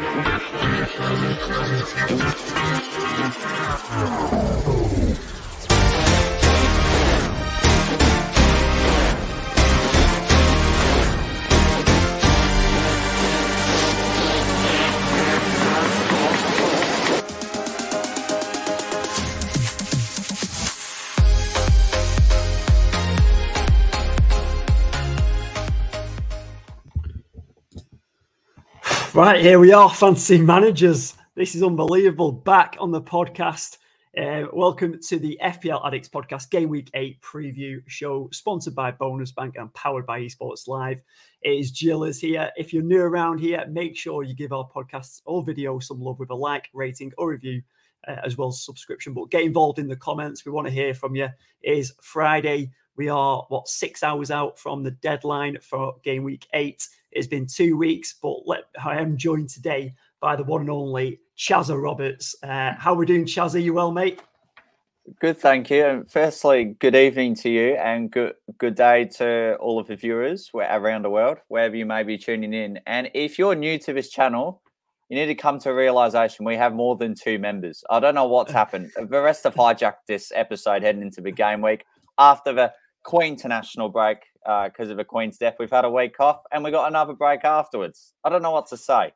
Thank you. Right, here we are, fancy managers. This is unbelievable. Back on the podcast. Uh, welcome to the FPL Addicts podcast, Game Week 8 preview show, sponsored by Bonus Bank and powered by Esports Live. It is Jill is here. If you're new around here, make sure you give our podcasts or video some love with a like, rating, or review, uh, as well as subscription. But get involved in the comments. We want to hear from you. It is Friday. We are, what, six hours out from the deadline for Game Week 8. It's been two weeks, but let, I am joined today by the one and only Chazza Roberts. Uh, how are we doing, Chaz? Are you well, mate? Good, thank you. And firstly, good evening to you, and good good day to all of the viewers around the world, wherever you may be tuning in. And if you're new to this channel, you need to come to a realization we have more than two members. I don't know what's happened. The rest have hijacked this episode heading into the game week after the Queen international break because uh, of the Queen's death. We've had a week off and we got another break afterwards. I don't know what to say.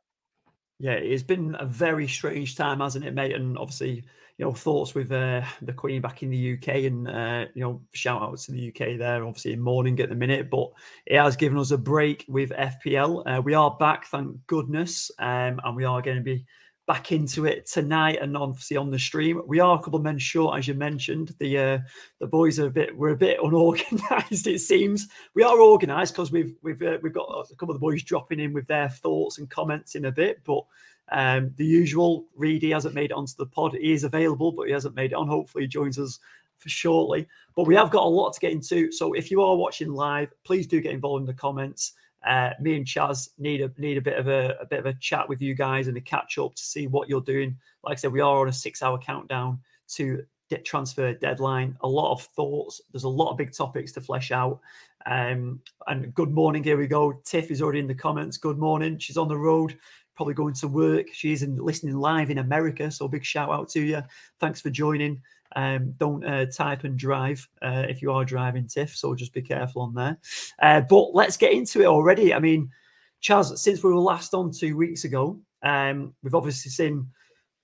Yeah, it's been a very strange time, hasn't it, mate? And obviously, you know, thoughts with uh, the Queen back in the UK and, uh, you know, shout out to the UK there, obviously in mourning at the minute, but it has given us a break with FPL. Uh, we are back, thank goodness, um, and we are going to be back into it tonight and obviously on the stream. We are a couple of men short, as you mentioned. The uh, the boys are a bit we're a bit unorganized. It seems we are organized because we've we've uh, we've got a couple of the boys dropping in with their thoughts and comments in a bit, but. Um, the usual Reedy hasn't made it onto the pod. He is available, but he hasn't made it on. Hopefully, he joins us for shortly. But we have got a lot to get into. So if you are watching live, please do get involved in the comments. Uh, me and Chaz need a need a bit of a, a, bit of a chat with you guys and a catch up to see what you're doing. Like I said, we are on a six hour countdown to transfer deadline. A lot of thoughts. There's a lot of big topics to flesh out. Um, and good morning. Here we go. Tiff is already in the comments. Good morning. She's on the road, probably going to work. She's in, listening live in America. So big shout out to you. Thanks for joining. Um, don't uh, type and drive uh, if you are driving, Tiff. So just be careful on there. Uh, but let's get into it already. I mean, Chaz, since we were last on two weeks ago, um, we've obviously seen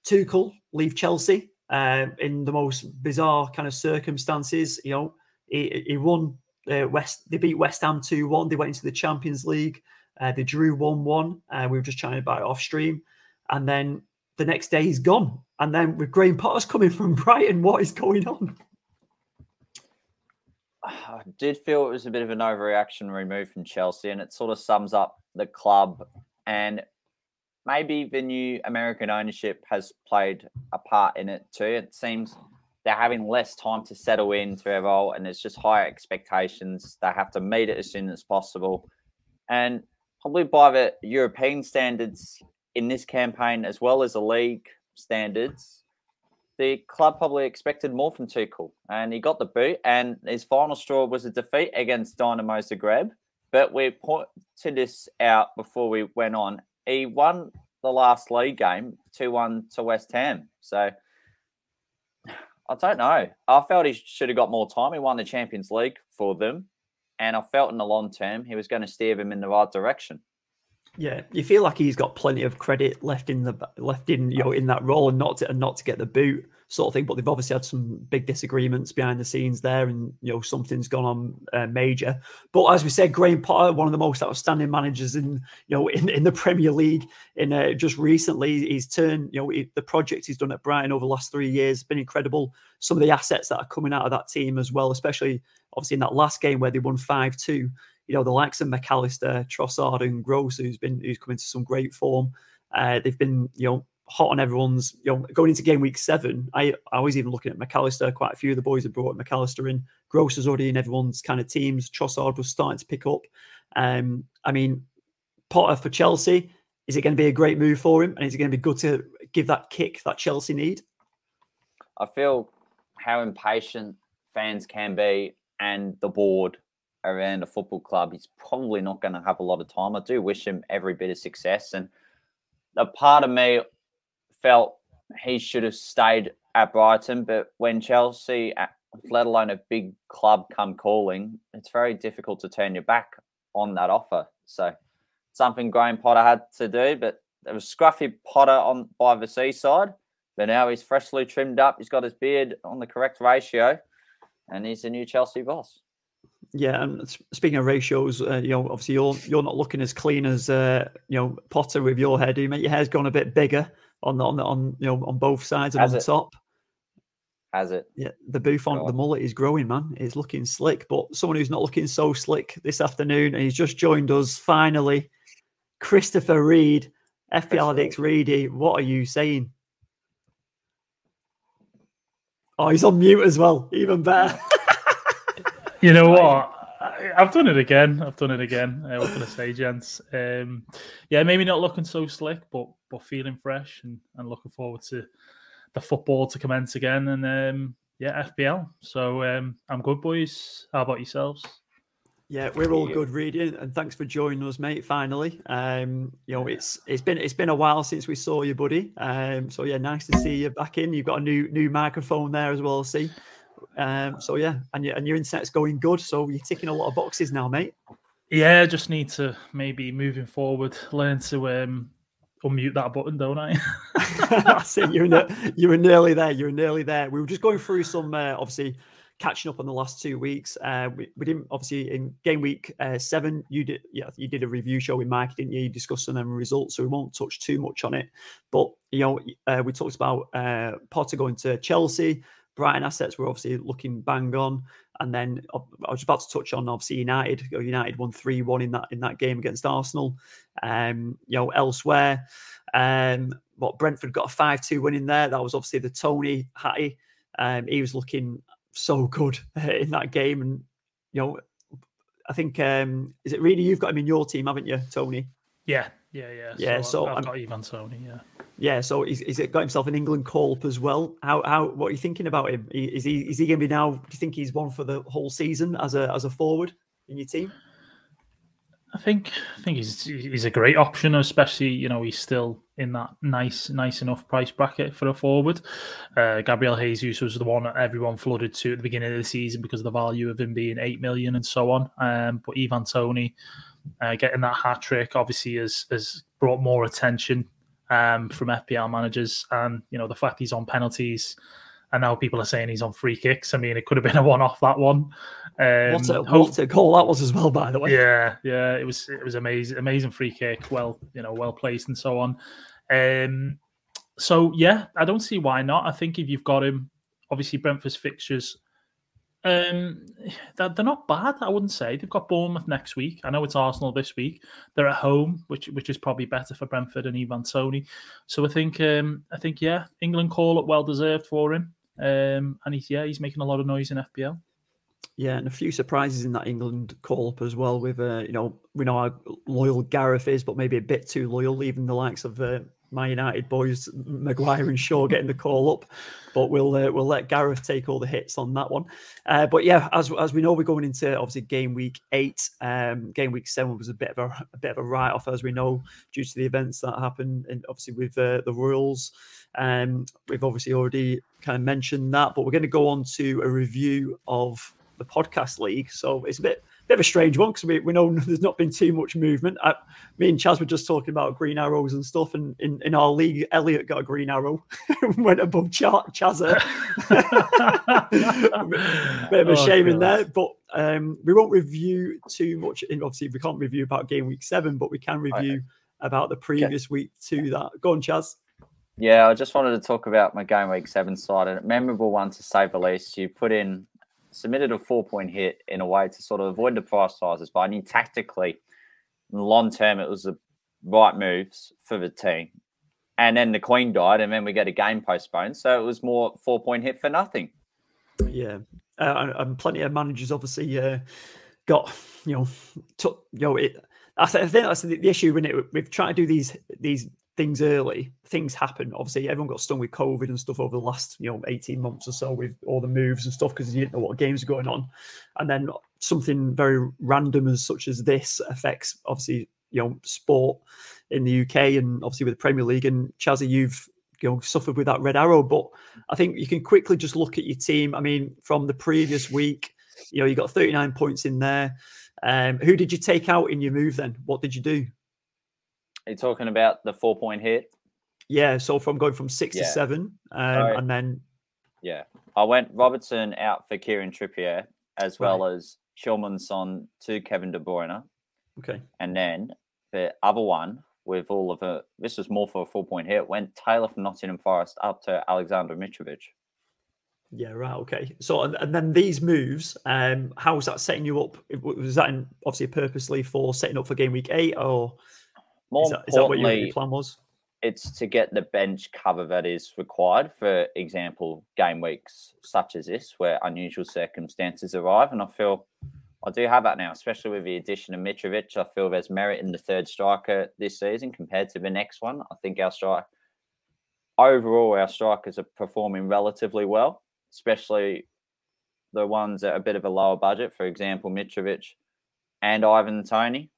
Tuchel leave Chelsea uh, in the most bizarre kind of circumstances. You know, he, he won uh, West. They beat West Ham two one. They went into the Champions League. Uh, they drew one one. we were just trying to buy it off stream, and then the next day he's gone. And then with Graham Potter's coming from Brighton, what is going on? I did feel it was a bit of an overreaction remove from Chelsea, and it sort of sums up the club and maybe the new American ownership has played a part in it too. It seems they're having less time to settle into their role, and it's just higher expectations. They have to meet it as soon as possible, and probably by the European standards, in this campaign, as well as the league standards, the club probably expected more from Tuchel, and he got the boot. And his final straw was a defeat against Dynamo Zagreb. But we pointed this out before we went on. He won the last league game, two one to West Ham. So I don't know. I felt he should have got more time. He won the Champions League for them, and I felt in the long term he was going to steer them in the right direction. Yeah, you feel like he's got plenty of credit left in the left in you know in that role and not to and not to get the boot sort of thing. But they've obviously had some big disagreements behind the scenes there, and you know something's gone on uh, major. But as we said, Graham Potter, one of the most outstanding managers in you know in, in the Premier League. In uh, just recently, he's turned you know he, the project he's done at Brighton over the last three years been incredible. Some of the assets that are coming out of that team as well, especially obviously in that last game where they won five two you know, the likes of Mac Allister, Trossard, and Gross, who's been who's come into some great form. Uh, they've been, you know, hot on everyone's, you know, going into game week seven. I, I was even looking at Mac Allister. Quite a few of the boys have brought Mac Allister in. Gross is already in everyone's kind of teams. Trossard was starting to pick up. Um, I mean, Potter for Chelsea, is it going to be a great move for him? And is it going to be good to give that kick that Chelsea need? I feel how impatient fans can be and the board around a football club, he's probably not going to have a lot of time. I do wish him every bit of success. And a part of me felt he should have stayed at Brighton, but when Chelsea, uh, let alone a big club, come calling, it's very difficult to turn your back on that offer. So something Graham Potter had to do, but there was scruffy Potter on by the seaside, but now he's freshly trimmed up. He's got his beard on the correct ratio, and he's the new Chelsea boss. Yeah, and speaking of ratios, uh, you know, obviously you're you're not looking as clean as uh, you know Potter with your hair. Do you? Mate? Your hair's gone a bit bigger on the, on the, on you know on both sides and Has on it? the top. Has it? Yeah, the bouffant, the mullet is growing, man. It's looking slick. But someone who's not looking so slick this afternoon, and he's just joined us finally, Christopher Reed, FPL Addicts Reedy. What are you saying? Oh, he's on mute as well. Even better. You know what? I, have done it again. I've done it again. Uh, what can I say, gents? Um, yeah, maybe not looking so slick, but but feeling fresh and, and looking forward to the football to commence again. And um, yeah, FPL. So um, I'm good, boys. How about yourselves? Yeah, we're all good, Reedy, and thanks for joining us, mate. Finally, um, you know, it's it's been it's been a while since we saw you, buddy. Um, so yeah, nice to see you back in. You've got a new new microphone there as well. See, um, so yeah, and your and your internet's going good. So you're ticking a lot of boxes now, mate. Yeah, just need to maybe moving forward learn to um, unmute that button, don't I? That's it. You're ne- you were nearly there. You were nearly there. We were just going through some uh, obviously catching up on the last two weeks. Uh, we, we didn't obviously in game week uh, seven. You did yeah you did a review show with Mike, didn't you? You discussed some of them results, so we won't touch too much on it. But you know uh, we talked about uh, Potter going to Chelsea. Brighton assets were obviously looking bang on. And then I was about to touch on obviously United. United won three one in that in that game against Arsenal. Um, you know, elsewhere, um, what Brentford got a five two win in there. That was obviously the Toney Hattie. Um, he was looking so good in that game, and you know, I think um, is it really you've got him in your team, haven't you, Tony? Yeah, yeah, yeah. Yeah, so, so I've, I've got Ivan Toney. Yeah. Yeah, so he's, he's got himself an England call up as well. How how what are you thinking about him? Is he is he going to be now? Do you think he's one for the whole season as a as a forward in your team? I think I think he's he's a great option, especially you know he's still in that nice nice enough price bracket for a forward. Uh, Gabriel Jesus was the one that everyone flooded to at the beginning of the season because of the value of him being eight million and so on. Um, but Ivan Toney uh, getting that hat trick obviously has has brought more attention um, from FPL managers, and you know the fact he's on penalties, and now people are saying he's on free kicks. I mean, it could have been a one-off that one. Um, what, a, what a goal that was as well, by the way. Yeah, yeah, it was it was amazing, amazing free kick, well, you know, well placed and so on. Um, so yeah, I don't see why not. I think if you've got him, obviously Brentford's fixtures um, they're, they're not bad. I wouldn't say they've got Bournemouth next week. I know it's Arsenal this week. They're at home, which which is probably better for Brentford and Ivan Toney. So I think um, I think yeah, England call up well deserved for him. Um, and he's yeah, he's making a lot of noise in FPL. Yeah, and a few surprises in that England call up as well. With uh, you know, we know how loyal Gareth is, but maybe a bit too loyal. Even the likes of uh, my United boys, Maguire and Shaw getting the call up, but we'll uh, we'll let Gareth take all the hits on that one. Uh, but yeah, as as we know, we're going into obviously game week eight. Um, game week seven was a bit of a, a bit of a write off, as we know, due to the events that happened, and obviously with uh, the Royals. Um, we've obviously already kind of mentioned that, but we're going to go on to a review of the podcast league. So it's a bit bit of a strange one because we, we know there's not been too much movement. I, me and Chaz were just talking about green arrows and stuff, and in, in our league, Elliot got a green arrow, went above Ch- Chaz. bit of a oh, shame God. in there, but um, we won't review too much. And obviously, we can't review about game week seven, but we can review right. about the previous okay. week to that. Go on, Chaz. Yeah, I just wanted to talk about my game week seven side and a memorable one to say the least. You put in submitted a four point hit in a way to sort of avoid the price sizes, but I knew tactically, long term, it was the right moves for the team. And then the Queen died, and then we get a game postponed. So it was more four point hit for nothing. Yeah. Uh, and plenty of managers obviously uh, got, you know, took, you know, it. I think that's the issue when it we've tried to do these these things early, things happen. Obviously, everyone got stung with COVID and stuff over the last, you know, 18 months or so with all the moves and stuff because you didn't know what games were going on. And then something very random as such as this affects obviously you know sport in the UK and obviously with the Premier League. And Chazzy, you've you know suffered with that red arrow, but I think you can quickly just look at your team. I mean, from the previous week, you know, you got 39 points in there. Um, who did you take out in your move then? What did you do? Are you talking about the four point hit? Yeah, so from going from six yeah. to seven, um, and then yeah, I went Robertson out for Kieran Trippier as right. well as Hjalmarsson to Kevin De Bruyne. Okay, and then the other one with all of it. This was more for a four point hit. Went Taylor from Nottingham Forest up to Alexander Mitrovic. Yeah, right. Okay. So, and, and then these moves, um, how was that setting you up? Was that in, obviously purposely for setting up for game week eight, or more is that, is that what your, your plan was? It's to get the bench cover that is required. For example, game weeks such as this, where unusual circumstances arrive, and I feel I do have that now, especially with the addition of Mitrovic. I feel there's merit in the third striker this season compared to the next one. I think our strike overall, our strikers are performing relatively well especially the ones at a bit of a lower budget, for example, Mitrovic and Ivan Toney.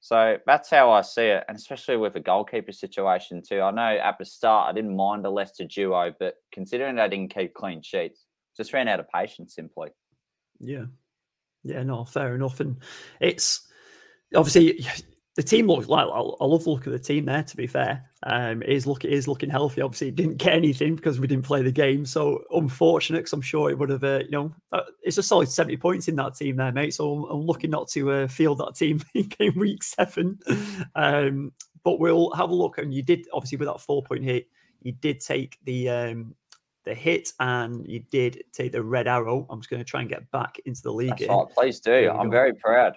So that's how I see it, and especially with a goalkeeper situation too. I know at the start I didn't mind a Leicester duo, but considering they didn't keep clean sheets, just ran out of patience simply. Yeah, yeah, no, fair enough. And it's obviously the team looks like I love the look of the team there. To be fair, um, it is look it is looking healthy. Obviously, it didn't get anything because we didn't play the game. So unfortunate, because I'm sure it would have. Uh, you know, uh, it's a solid seventy points in that team there, mate. So I'm, I'm looking not to uh, field that team in game week seven. Um, but we'll have a look. And you did obviously with that four point hit, you did take the um, the hit and you did take the red arrow. I'm just going to try and get back into the league. That's please do. I'm go. very proud.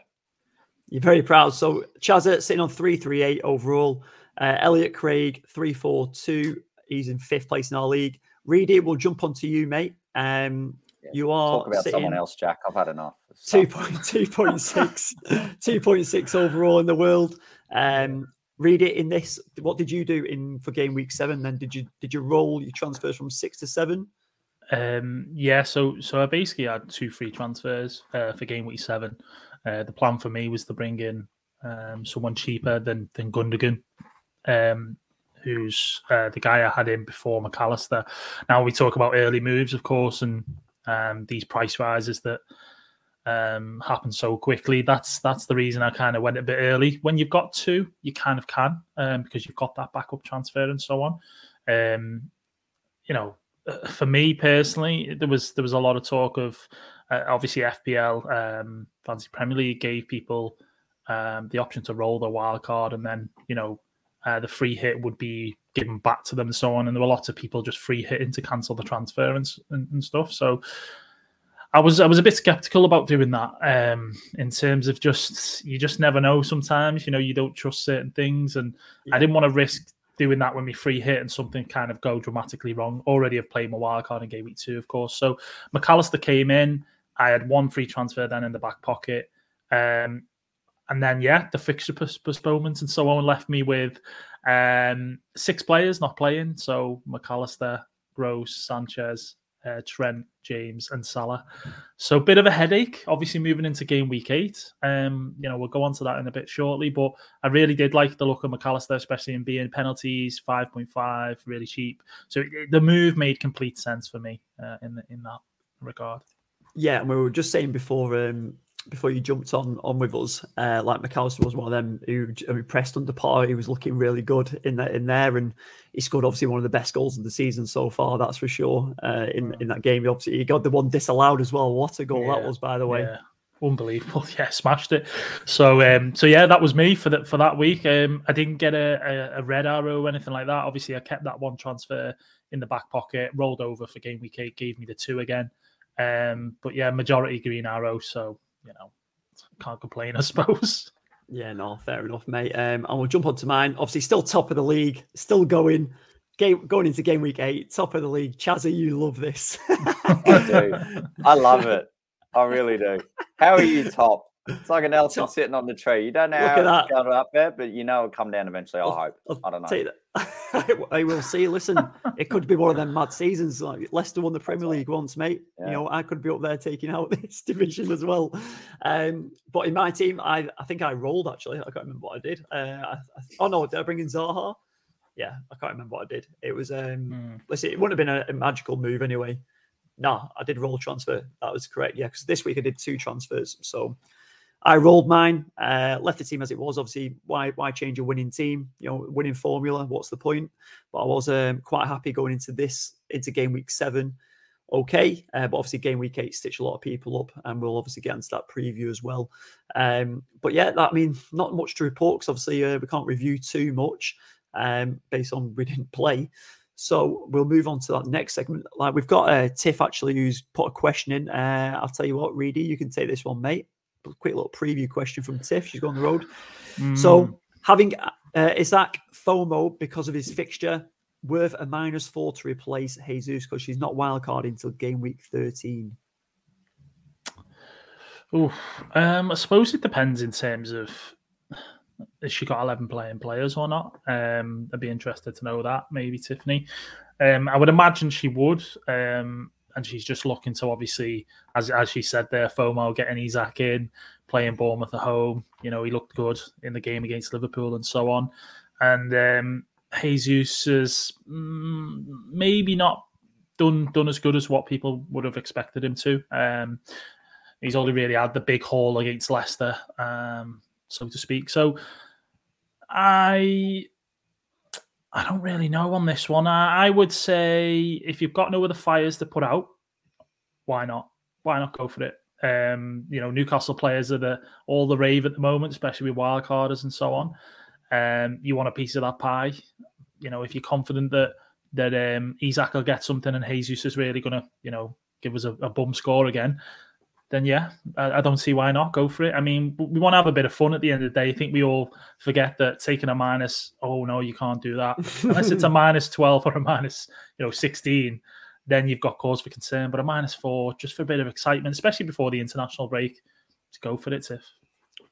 You're very proud. So Chazza sitting on 338 overall. Uh, Elliot Craig, 342. He's in fifth place in our league. Reedy, we'll jump onto you, mate. Um, yeah, you are talk about someone else, Jack. I've had enough. 2.6 2.6 overall in the world. Um, read it in this. What did you do in for game week seven? Then did you did you roll your transfers from six to seven? Um, yeah, so so I basically had two free transfers uh, for game week seven. Uh, the plan for me was to bring in um, someone cheaper than than Gundogan, um, who's uh, the guy I had in before Mac Allister. Now we talk about early moves, of course, and um, these price rises that um, happen so quickly. That's that's the reason I kind of went a bit early. When you've got two, you kind of can um, because you've got that backup transfer and so on. Um, you know, uh, for me personally, there was there was a lot of talk of uh, obviously FPL um, Fantasy Premier League gave people um, the option to roll the wild card, and then you know uh, the free hit would be given back to them and so on. And there were lots of people just free hitting to cancel the transfer and, and, and stuff. So I was I was a bit skeptical about doing that um, in terms of just you just never know. Sometimes you know you don't trust certain things, and yeah. I didn't want to risk doing that when we free hit and something kind of go dramatically wrong. Already have played my wild card in game week two, of course. So Mac Allister came in. I had one free transfer then in the back pocket. Um, and then, yeah, the fixture postponements and so on left me with um, six players not playing. So Mac Allister, Gross, Sanchez, uh, Trent, James, and Salah. So a bit of a headache, obviously moving into game week eight. Um, you know, we'll go on to that in a bit shortly, but I really did like the look of Mac Allister, especially in being penalties, 5.5, really cheap. So the move made complete sense for me uh, in, in that regard. Yeah, and we were just saying before um, before you jumped on on with us, uh, like Mac Allister was one of them who, who pressed under par. He was looking really good in that in there, and he scored obviously one of the best goals of the season so far. That's for sure. Uh, in in that game, he obviously he got the one disallowed as well. What a goal yeah, that was, by the way. Yeah. Unbelievable, yeah, smashed it. So, um, so yeah, that was me for that for that week. Um, I didn't get a, a, a red arrow or anything like that. Obviously, I kept that one transfer in the back pocket, rolled over for game week eight, gave me the two again. Um, but yeah, majority Green Arrow, so you know, can't complain, I suppose. Yeah, no, fair enough, mate. Um, and we'll jump on to mine. Obviously, still top of the league, still going. Game, going into game week eight, top of the league. Chazza, you love this. I do. I love it. I really do. How are you top? It's like an elephant sitting on the tree. You don't know Look how it's going up there, but you know it'll come down eventually. I hope. I'll I do not know. I will see. Listen, it could be one of them mad seasons. Like Leicester won the Premier League once, mate. Yeah. You know, I could be up there taking out this division as well. Um, but in my team, I I think I rolled actually. I can't remember what I did. Uh, I, I, oh no, did I bring in Zaha? Yeah, I can't remember what I did. It was um, mm. listen, it wouldn't have been a, a magical move anyway. Nah, I did roll transfer. That was correct. Yeah, because this week I did two transfers. So I rolled mine, uh, left the team as it was. Obviously, why why change a winning team? You know, winning formula. What's the point? But I was um, quite happy going into this into game week seven. Okay, uh, but obviously game week eight stitched a lot of people up, and we'll obviously get into that preview as well. Um, but yeah, that I mean, not much to report because obviously uh, we can't review too much um, based on we didn't play. So we'll move on to that next segment. Like we've got uh, Tiff actually who's put a question in. Uh, I'll tell you what, Reedy, you can take this one, mate. A quick little preview question from Tiff. She's gone the road. Mm. So having uh, Isak FOMO because of his fixture worth a minus four to replace Jesus because she's not wildcard until game week 13. Oh, um, I suppose it depends in terms of has she got 11 playing players or not? Um, I'd be interested to know that, maybe Tiffany. Um, I would imagine she would. Um, and she's just looking to obviously, as as she said there, FOMO getting Isak in, playing Bournemouth at home. You know, he looked good in the game against Liverpool and so on. And um, Jesus has mm, maybe not done done as good as what people would have expected him to. Um, he's only really had the big haul against Leicester. Um, so to speak. So I I don't really know on this one. I, I would say if you've got no other fires to put out, why not? Why not go for it? Um, you know, Newcastle players are the all the rave at the moment, especially with wildcarders and so on. Um, you want a piece of that pie. You know, if you're confident that that um, Isak will get something and Jesus is really going to, you know, give us a, a bum score again, then yeah, I, I, don't see why not go for it. I mean, we want to have a bit of fun at the end of the day. I think we all forget that taking a minus, oh no, you can't do that unless it's a minus twelve or a minus, you know, sixteen. Then you've got cause for concern. But a minus four, just for a bit of excitement, especially before the international break, to go for it, Tiff.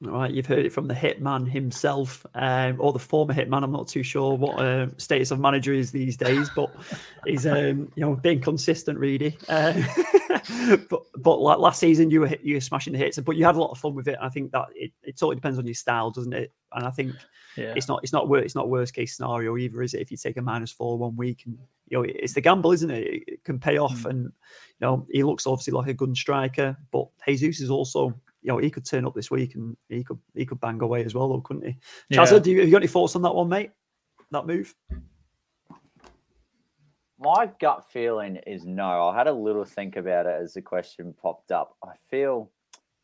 All right, you've heard it from the hitman himself, um, or the former hitman. I'm not too sure what uh, status of manager is these days, but he's um, you know being consistent, really. Uh, but but like last season, you were you were smashing the hits, but you had a lot of fun with it. I think that it, it totally depends on your style, doesn't it? And I think yeah. it's not it's not it's not worst case scenario either, is it? If you take a minus four one week, and you know it's the gamble, isn't it? It can pay off, mm. and you know he looks obviously like a good striker, but Jesus is also you know he could turn up this week and he could he could bang away as well, though, couldn't he? Chazza, yeah. do you, have you got any thoughts on that one, mate? That move? My gut feeling is no. I had a little think about it as the question popped up. I feel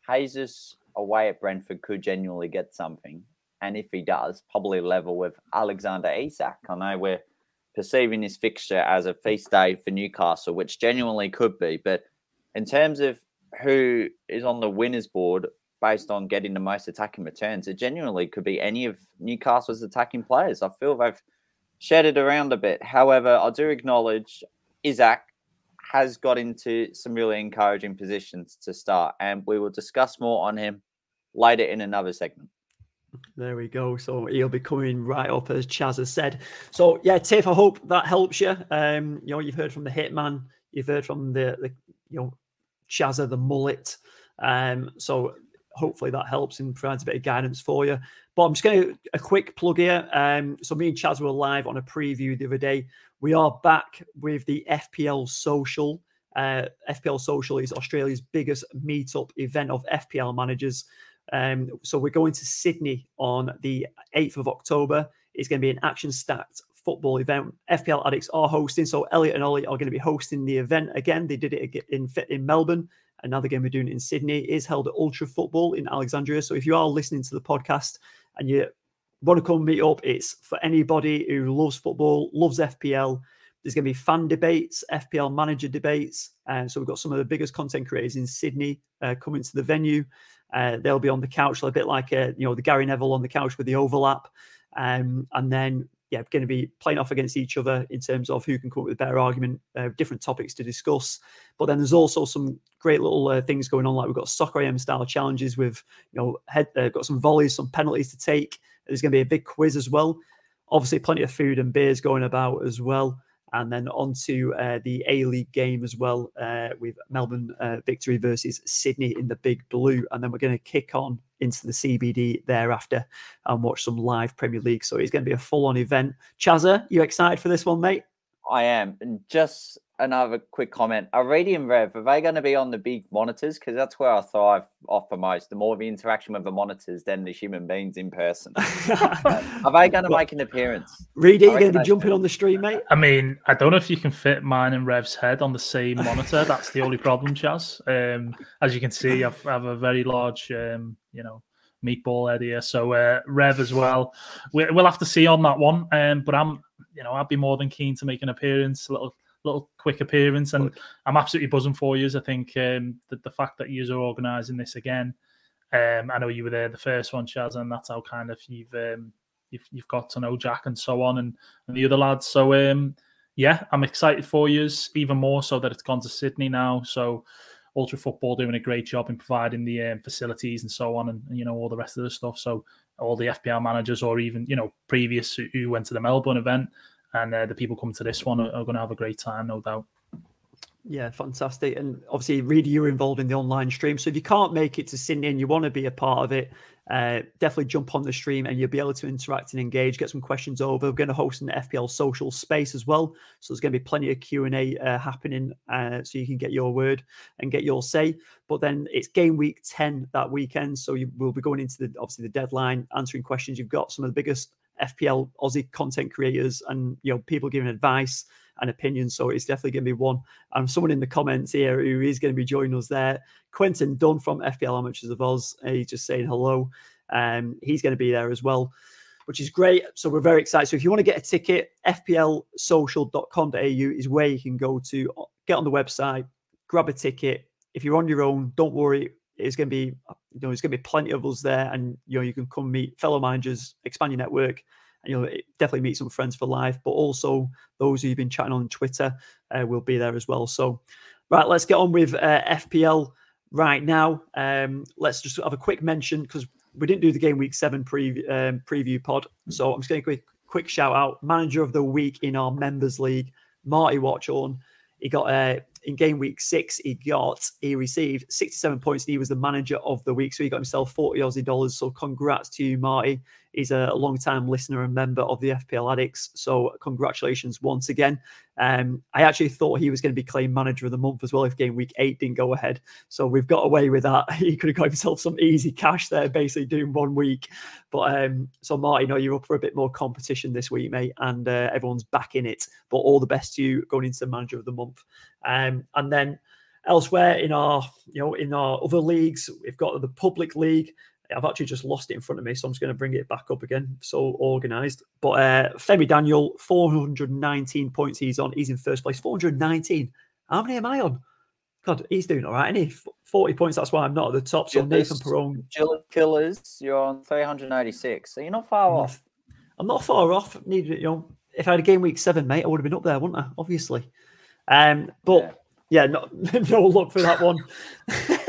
Jesus away at Brentford could genuinely get something. And if he does, probably level with Alexander Isak. I know we're perceiving this fixture as a feast day for Newcastle, which genuinely could be. But in terms of who is on the winners board based on getting the most attacking returns, it genuinely could be any of Newcastle's attacking players. I feel they've shed it around a bit. However, I do acknowledge Isak has got into some really encouraging positions to start, and we will discuss more on him later in another segment. There we go. So he'll be coming right up as Chaz has said. So yeah, Tiff, I hope that helps you. Um, you know, you've heard from the hitman, you've heard from the, the you know, Chazza the mullet. Um, so hopefully that helps and provides a bit of guidance for you. But I'm just going to a quick plug here. Um, so me and Chaz were live on a preview the other day. We are back with the FPL Social. Uh, FPL Social is Australia's biggest meetup event of FPL managers. Um, so we're going to Sydney on the 8th of October. It's going to be an action-stacked football event. FPL addicts are hosting, so Elliot and Ollie are going to be hosting the event again. They did it in in Melbourne going to be doing in Sydney. Is held at Ultra Football in Alexandria. So if you are listening to the podcast and you want to come meet up, it's for anybody who loves football, loves FPL. There's going to be fan debates, FPL manager debates. And so we've got some of the biggest content creators in Sydney uh, coming to the venue. Uh, they'll be on the couch, a bit like uh, you know the Gary Neville on the couch with the overlap. Um, and then yeah, going to be playing off against each other in terms of who can come up with a better argument, uh, different topics to discuss. But then there's also some great little uh, things going on, like we've got soccer AM style challenges with, you know, head, uh, got some volleys, some penalties to take. There's going to be a big quiz as well. Obviously, plenty of food and beers going about as well and then on to uh, the A League game as well uh, with Melbourne uh, victory versus Sydney in the Big Blue. And then we're going to kick on into the CBD thereafter and watch some live Premier League. So it's going to be a full on event. Chazza, you excited for this one, mate? I am. And just another quick comment. Are Reedy and Rev, are they going to be on the big monitors? Because that's where I thrive off the most. The more of the interaction with the monitors than the human beings in person. are they going to make an appearance? Reedy, you going to be jumping on the stream, mate? I mean, I don't know if you can fit mine and Rev's head on the same monitor. That's the only problem, Chaz. Um, as you can see, I've, I have a very large, um, you know, meatball head here. So uh, Rev as well. We, will have to see on that one. Um, but I'm, you know, I'd be more than keen to make an appearance, a little little quick appearance, and I'm absolutely buzzing for you. I think um, that the fact that you are organising this again, um, I know you were there the first one, Chaz, and that's how kind of you've um, you've, you've got to know Jack and so on, and, and the other lads. So um, yeah, I'm excited for you, even more so that it's gone to Sydney now. So Ultra Football doing a great job in providing the um, facilities and so on, and, and, you know all the rest of the stuff. So all the FPL managers, or even you know previous who went to the Melbourne event, and uh, the people coming to this one are, are going to have a great time, no doubt. Yeah, fantastic. And obviously, Reedy, you're involved in the online stream. So if you can't make it to Sydney and you want to be a part of it, uh, definitely jump on the stream and you'll be able to interact and engage, get some questions over. We're going to host an FPL social space as well. So there's going to be plenty of Q&A uh, happening uh, so you can get your word and get your say. But then it's game week 10 that weekend. So you will be going into the obviously the deadline, answering questions. You've got some of the biggest FPL Aussie content creators and you know people giving advice and opinions. So it's definitely going to be one. And someone in the comments here who is going to be joining us there, Quentin Dunn from FPL Amateurs of Oz. He's just saying hello. Um, he's going to be there as well, which is great. So we're very excited. So if you want to get a ticket, fplsocial.com.au is where you can go to get on the website, grab a ticket. If you're on your own, don't worry. It's going to be, you know, there's going to be plenty of us there, and you know, you can come meet fellow managers, expand your network, and you'll definitely meet some friends for life. But also those who you've been chatting on Twitter uh, will be there as well. So, right, let's get on with uh, FPL right now. Um, let's just have a quick mention because we didn't do the game week seven preview um, preview pod. So I'm just going to quick quick shout out manager of the week in our members league, Marty Watchorn. He got uh, in game week six, he got he received 67 points and he was the manager of the week. So he got himself 40 Aussie dollars. So congrats to you, Marty. He's a long time listener and member of the FPL Addicts. So congratulations once again. Um, I actually thought he was going to be claimed manager of the month as well if game week eight didn't go ahead. So we've got away with that. He could have got himself some easy cash there, basically doing one week. But um, so Marty, you know you're up for a bit more competition this week, mate, and uh, everyone's back in it. But all the best to you going into the manager of the month. Um, and then elsewhere in our you know in our other leagues, we've got the public league. I've actually just lost it in front of me, so I'm just going to bring it back up again. So organised. But uh, Femi Daniel, 419 points he's on. He's in first place. 419. How many am I on? God, he's doing all right, isn't 40 points. That's why I'm not at the top. So Nathan Perone. Jill Killers, you're on 386. So you're not far I'm off. Not, I'm not far off. Need you know, if I had a game week seven, mate, I would have been up there, wouldn't I? Obviously. Um, but yeah, yeah no, no luck for that one.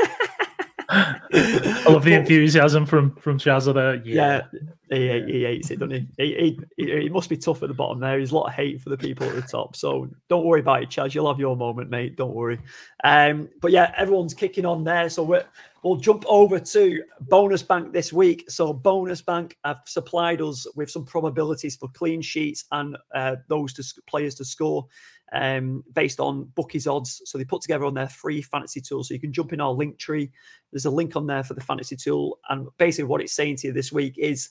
I love the enthusiasm from from Chazza there. Yeah, yeah he, he, hates it, doesn't he? He, he? he must be tough at the bottom there. There's a lot of hate for the people at the top. So don't worry about it, Chaz. You'll have your moment, mate. Don't worry. Um, but yeah, everyone's kicking on there. So we will jump over to Bonus Bank this week. So Bonus Bank have supplied us with some probabilities for clean sheets and uh, those to, players to score um, based on bookies odds. So they put together on their free fantasy tool. So you can jump in our link tree. There's a link on there for the fantasy tool. And basically, what it's saying to you this week is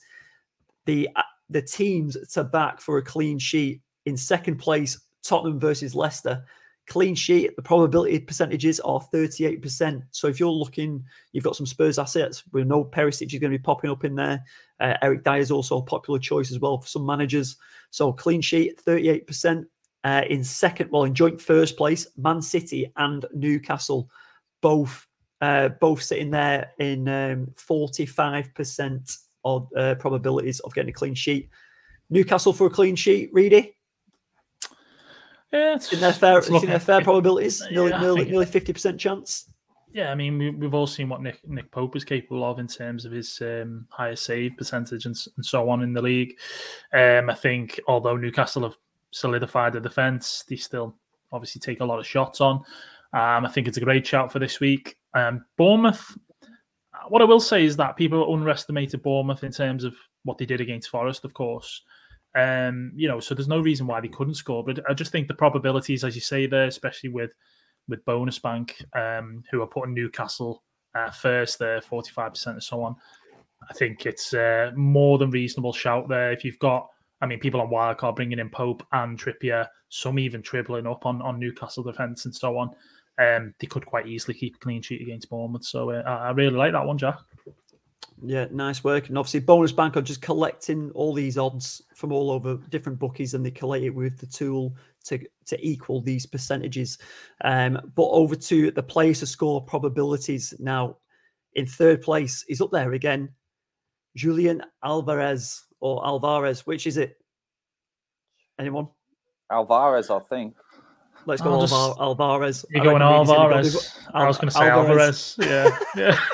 the uh, the teams to back for a clean sheet in second place, Tottenham versus Leicester. Clean sheet, the probability percentages are 38%. So if you're looking, you've got some Spurs assets. We know Perisic is going to be popping up in there. Uh, Eric Dier is also a popular choice as well for some managers. So clean sheet, 38%. Uh, in second, well, in joint first place, Man City and Newcastle, both uh, both sitting there in um, 45% of uh, probabilities of getting a clean sheet. Newcastle for a clean sheet, Reedy? Yeah, it's, in their fair, it's in their fair probabilities, nearly, yeah, nearly, nearly 50% chance. Yeah, I mean, we, we've all seen what Nick Nick Pope is capable of in terms of his um, higher save percentage and, and so on in the league. Um, I think although Newcastle have solidified the defence, they still obviously take a lot of shots on. Um, I think it's a great shout for this week. Um, Bournemouth. What I will say is that people underestimated Bournemouth in terms of what they did against Forest, of course. Um, you know, so there's no reason why they couldn't score. But I just think the probabilities, as you say there, especially with with Bonus Bank, um, who are putting Newcastle uh, first there, 45% and so on. I think it's uh, more than reasonable shout there. If you've got, I mean, people on Wildcard bringing in Pope and Trippier, some even tripling up on, on Newcastle defence and so on. Um, they could quite easily keep a clean sheet against Bournemouth. So uh, I really like that one, Jack. Yeah, nice work. And obviously, bonus bank are just collecting all these odds from all over different bookies, and they collate it with the tool to to equal these percentages. Um, but over to the place to score probabilities now. In third place, he's up there again. Julian Alvarez or Alvarez, which is it? Anyone? Alvarez, I think. Let's go I'll just- Alvar- Alvarez. You're I going reckon go Alvarez. with I was going to say Alvarez. Yeah, yeah.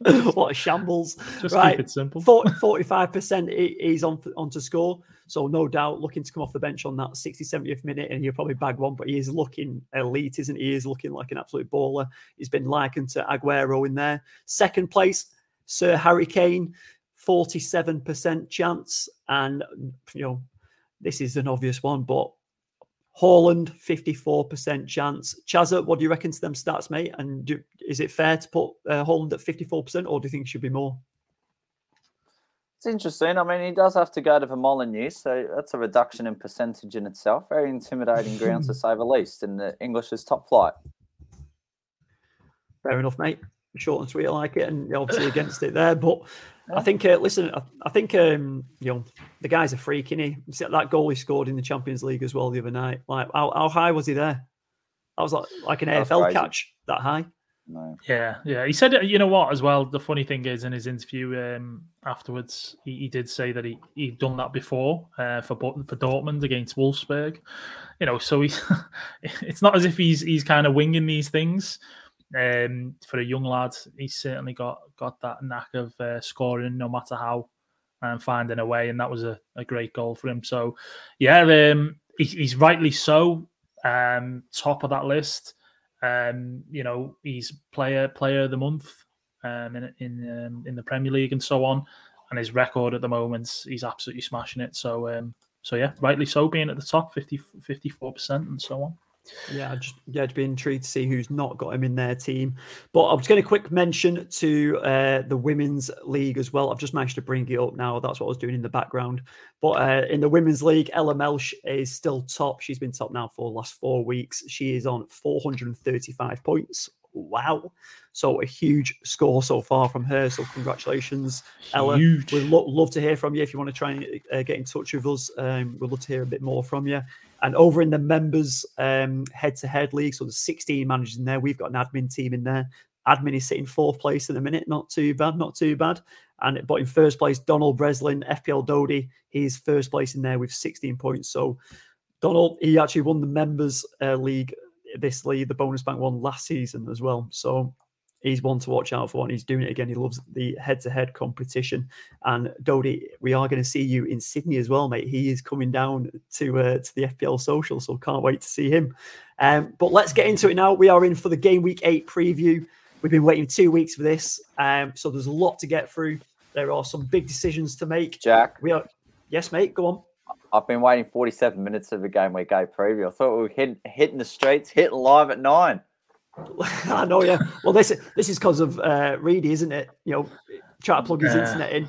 what a shambles. Just Right. keep it simple. 45% he's on on to score. So no doubt looking to come off the bench on that 60, 70th minute and he'll probably bag one, but he is looking elite, isn't he? He is looking like an absolute baller. He's been likened to Aguero in there. Second place, Sir Harry Kane, 47% chance. And, you know, this is an obvious one, but Haaland, 54% chance. Chazza, what do you reckon to them stats, mate? And do, is it fair to put uh, Haaland at 54%, or do you think it should be more? It's interesting. I mean, he does have to go to the Molineux, so that's a reduction in percentage in itself. Very intimidating grounds to say the least in the English's top flight. Fair enough, mate. Short and sweet, I like it, and you're obviously against it there. But I think, uh, listen, I, I think um, you know the guy's a freak, is he? See that goal he scored in the Champions League as well the other night. Like, how, how high was he there? I was like like an That's AFL crazy. catch that high. No. Yeah, yeah. He said, you know what, as well. The funny thing is, in his interview um, afterwards, he, he did say that he he'd done that before uh, for for Dortmund against Wolfsburg. You know, so he's it's not as if he's he's kind of winging these things. Um, for a young lad, he's certainly got got that knack of uh, scoring no matter how and finding a way, and that was a, a great goal for him. So, yeah, um, he, he's rightly so um, top of that list. Um, you know, he's player player of the month um, in in um, in the Premier League and so on. And his record at the moment, he's absolutely smashing it. So, um, so yeah, rightly so, being at the top, 54 percent and so on. Yeah, I'd just yeah, I'd be intrigued to see who's not got him in their team. But I was going to quick mention to uh, the women's league as well. I've just managed to bring it up now. That's what I was doing in the background. But uh, in the women's league, Ella Melch is still top. She's been top now for the last four weeks. She is on 435 points. Wow. So a huge score so far from her. So congratulations, Ella. We'd lo- love to hear from you if you want to try and uh, get in touch with us. Um, we'd love to hear a bit more from you. And over in the members um, head-to-head league, so there's 16 managers in there. We've got an admin team in there. Admin is sitting fourth place in the minute. Not too bad, not too bad. And but in first place, Donald Breslin, FPL Dodie. He's first place in there with 16 points. So Donald, he actually won the members uh, league this league, the bonus bank one last season as well. So he's one to watch out for, and he's doing it again. He loves the head-to-head competition. And Dodie, we are going to see you in Sydney as well, mate. He is coming down to uh, to the FPL social, so can't wait to see him. Um, but let's get into it now. We are in for the game week eight preview. We've been waiting two weeks for this, um, so there's a lot to get through. There are some big decisions to make. Jack, We are, yes, mate. Go on. I've been waiting 47 minutes of the game week eight preview. I thought we were hit, hitting the streets, hitting live at nine. I know, yeah. Well, this this is because of uh, Reedy, isn't it? You know, try to plug his Yeah. internet in.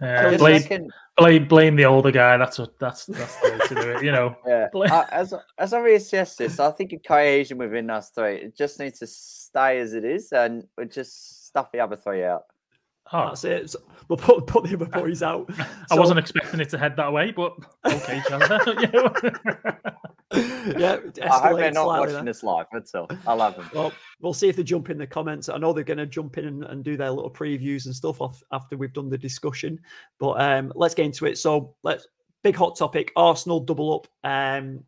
Just blame, Second, blame blame the older guy. That's what that's that's the way to do it. You know. yeah. Blame- Uh, as as I reassess this, I think a cohesion within us three. It just needs to stay as it is, and we just stuff the other three out. Oh, That's it. So we'll put put the other boys out. I wasn't expecting it to head that way, but okay, Chandler. yeah, I hope they're not watching there. this live. That's all. I love them. Well, we'll see if they jump in the comments. I know they're going to jump in and, and do their little previews and stuff off after we've done the discussion. But um, let's get into it. So let's big hot topic. Arsenal double up. Um,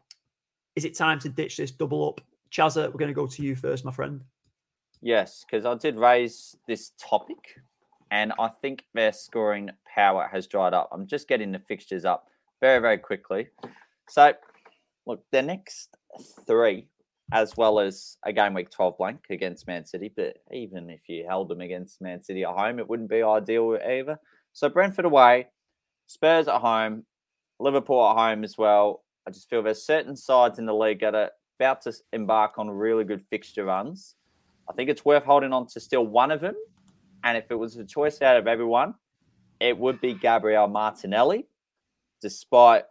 is it time to ditch this double up? Chazza, we're going to go to you first, my friend. Yes, because I did raise this topic, and I think their scoring power has dried up. I'm just getting the fixtures up very, very quickly. So, look, the next three, as well as a game week 12 blank against Man City, but even if you held them against Man City at home, it wouldn't be ideal either. So, Brentford away, Spurs at home, Liverpool at home as well. I just feel there's certain sides in the league that are about to embark on really good fixture runs. I think it's worth holding on to still one of them. And if it was a choice out of everyone, it would be Gabriel Martinelli. Despite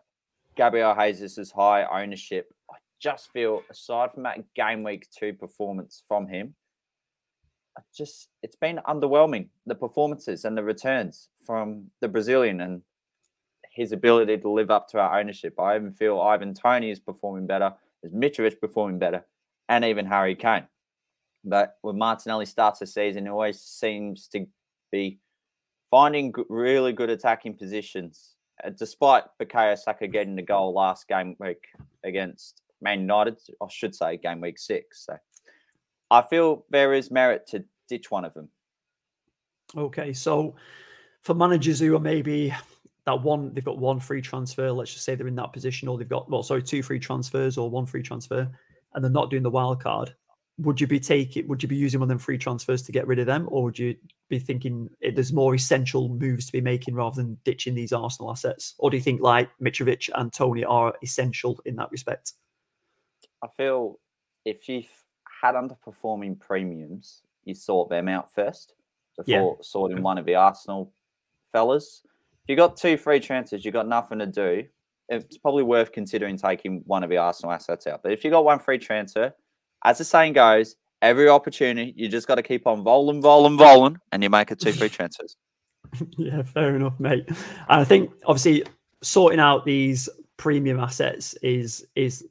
Gabriel Jesus' high ownership, I just feel, aside from that game week two performance from him, I just it's been underwhelming the performances and the returns from the Brazilian and his ability to live up to our ownership. I even feel Ivan Toney is performing better, is Mitrovic performing better, and even Harry Kane. But when Martinelli starts the season, he always seems to be finding really good attacking positions. Uh, despite Bukayo Saka getting the goal last game week against Man United, I should say game week six. So I feel there is merit to ditch one of them. Okay, so for managers who are maybe that one, they've got one free transfer. Let's just say they're in that position, or they've got well, sorry, two free transfers or one free transfer, and they're not doing the wild card. Would you be taking? Would you be using one of them free transfers to get rid of them, or would you be thinking there's more essential moves to be making rather than ditching these Arsenal assets? Or do you think like Mitrovic and Toney are essential in that respect? I feel if you've had underperforming premiums, you sort them out first before yeah. sorting one of the Arsenal fellas you got two free transfers, you got nothing to do. It's probably worth considering taking one of the Arsenal assets out. But if you got one free transfer, as the saying goes, every opportunity you just got to keep on rolling, rolling, rolling, and you make it two free transfers. yeah, fair enough, mate. And I think obviously sorting out these premium assets is is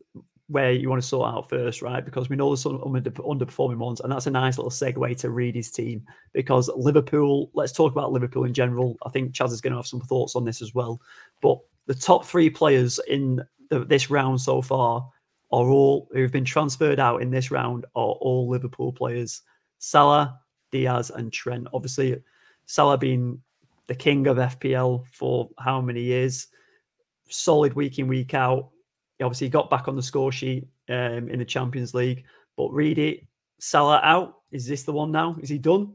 where you want to sort out first, right? Because we know there's some underperforming ones, and that's a nice little segue to Reedy's team. Because Liverpool, let's talk about Liverpool in general. I think Chaz is going to have some thoughts on this as well. But the top three players in the, this round so far are all who've been transferred out in this round are all Liverpool players: Salah, Diaz, and Trent. Obviously, Salah being the king of FPL for how many years? Solid week in week out he obviously got back on the score sheet um, in the Champions League. But Reedy, Salah out. Is this the one now? Is he done?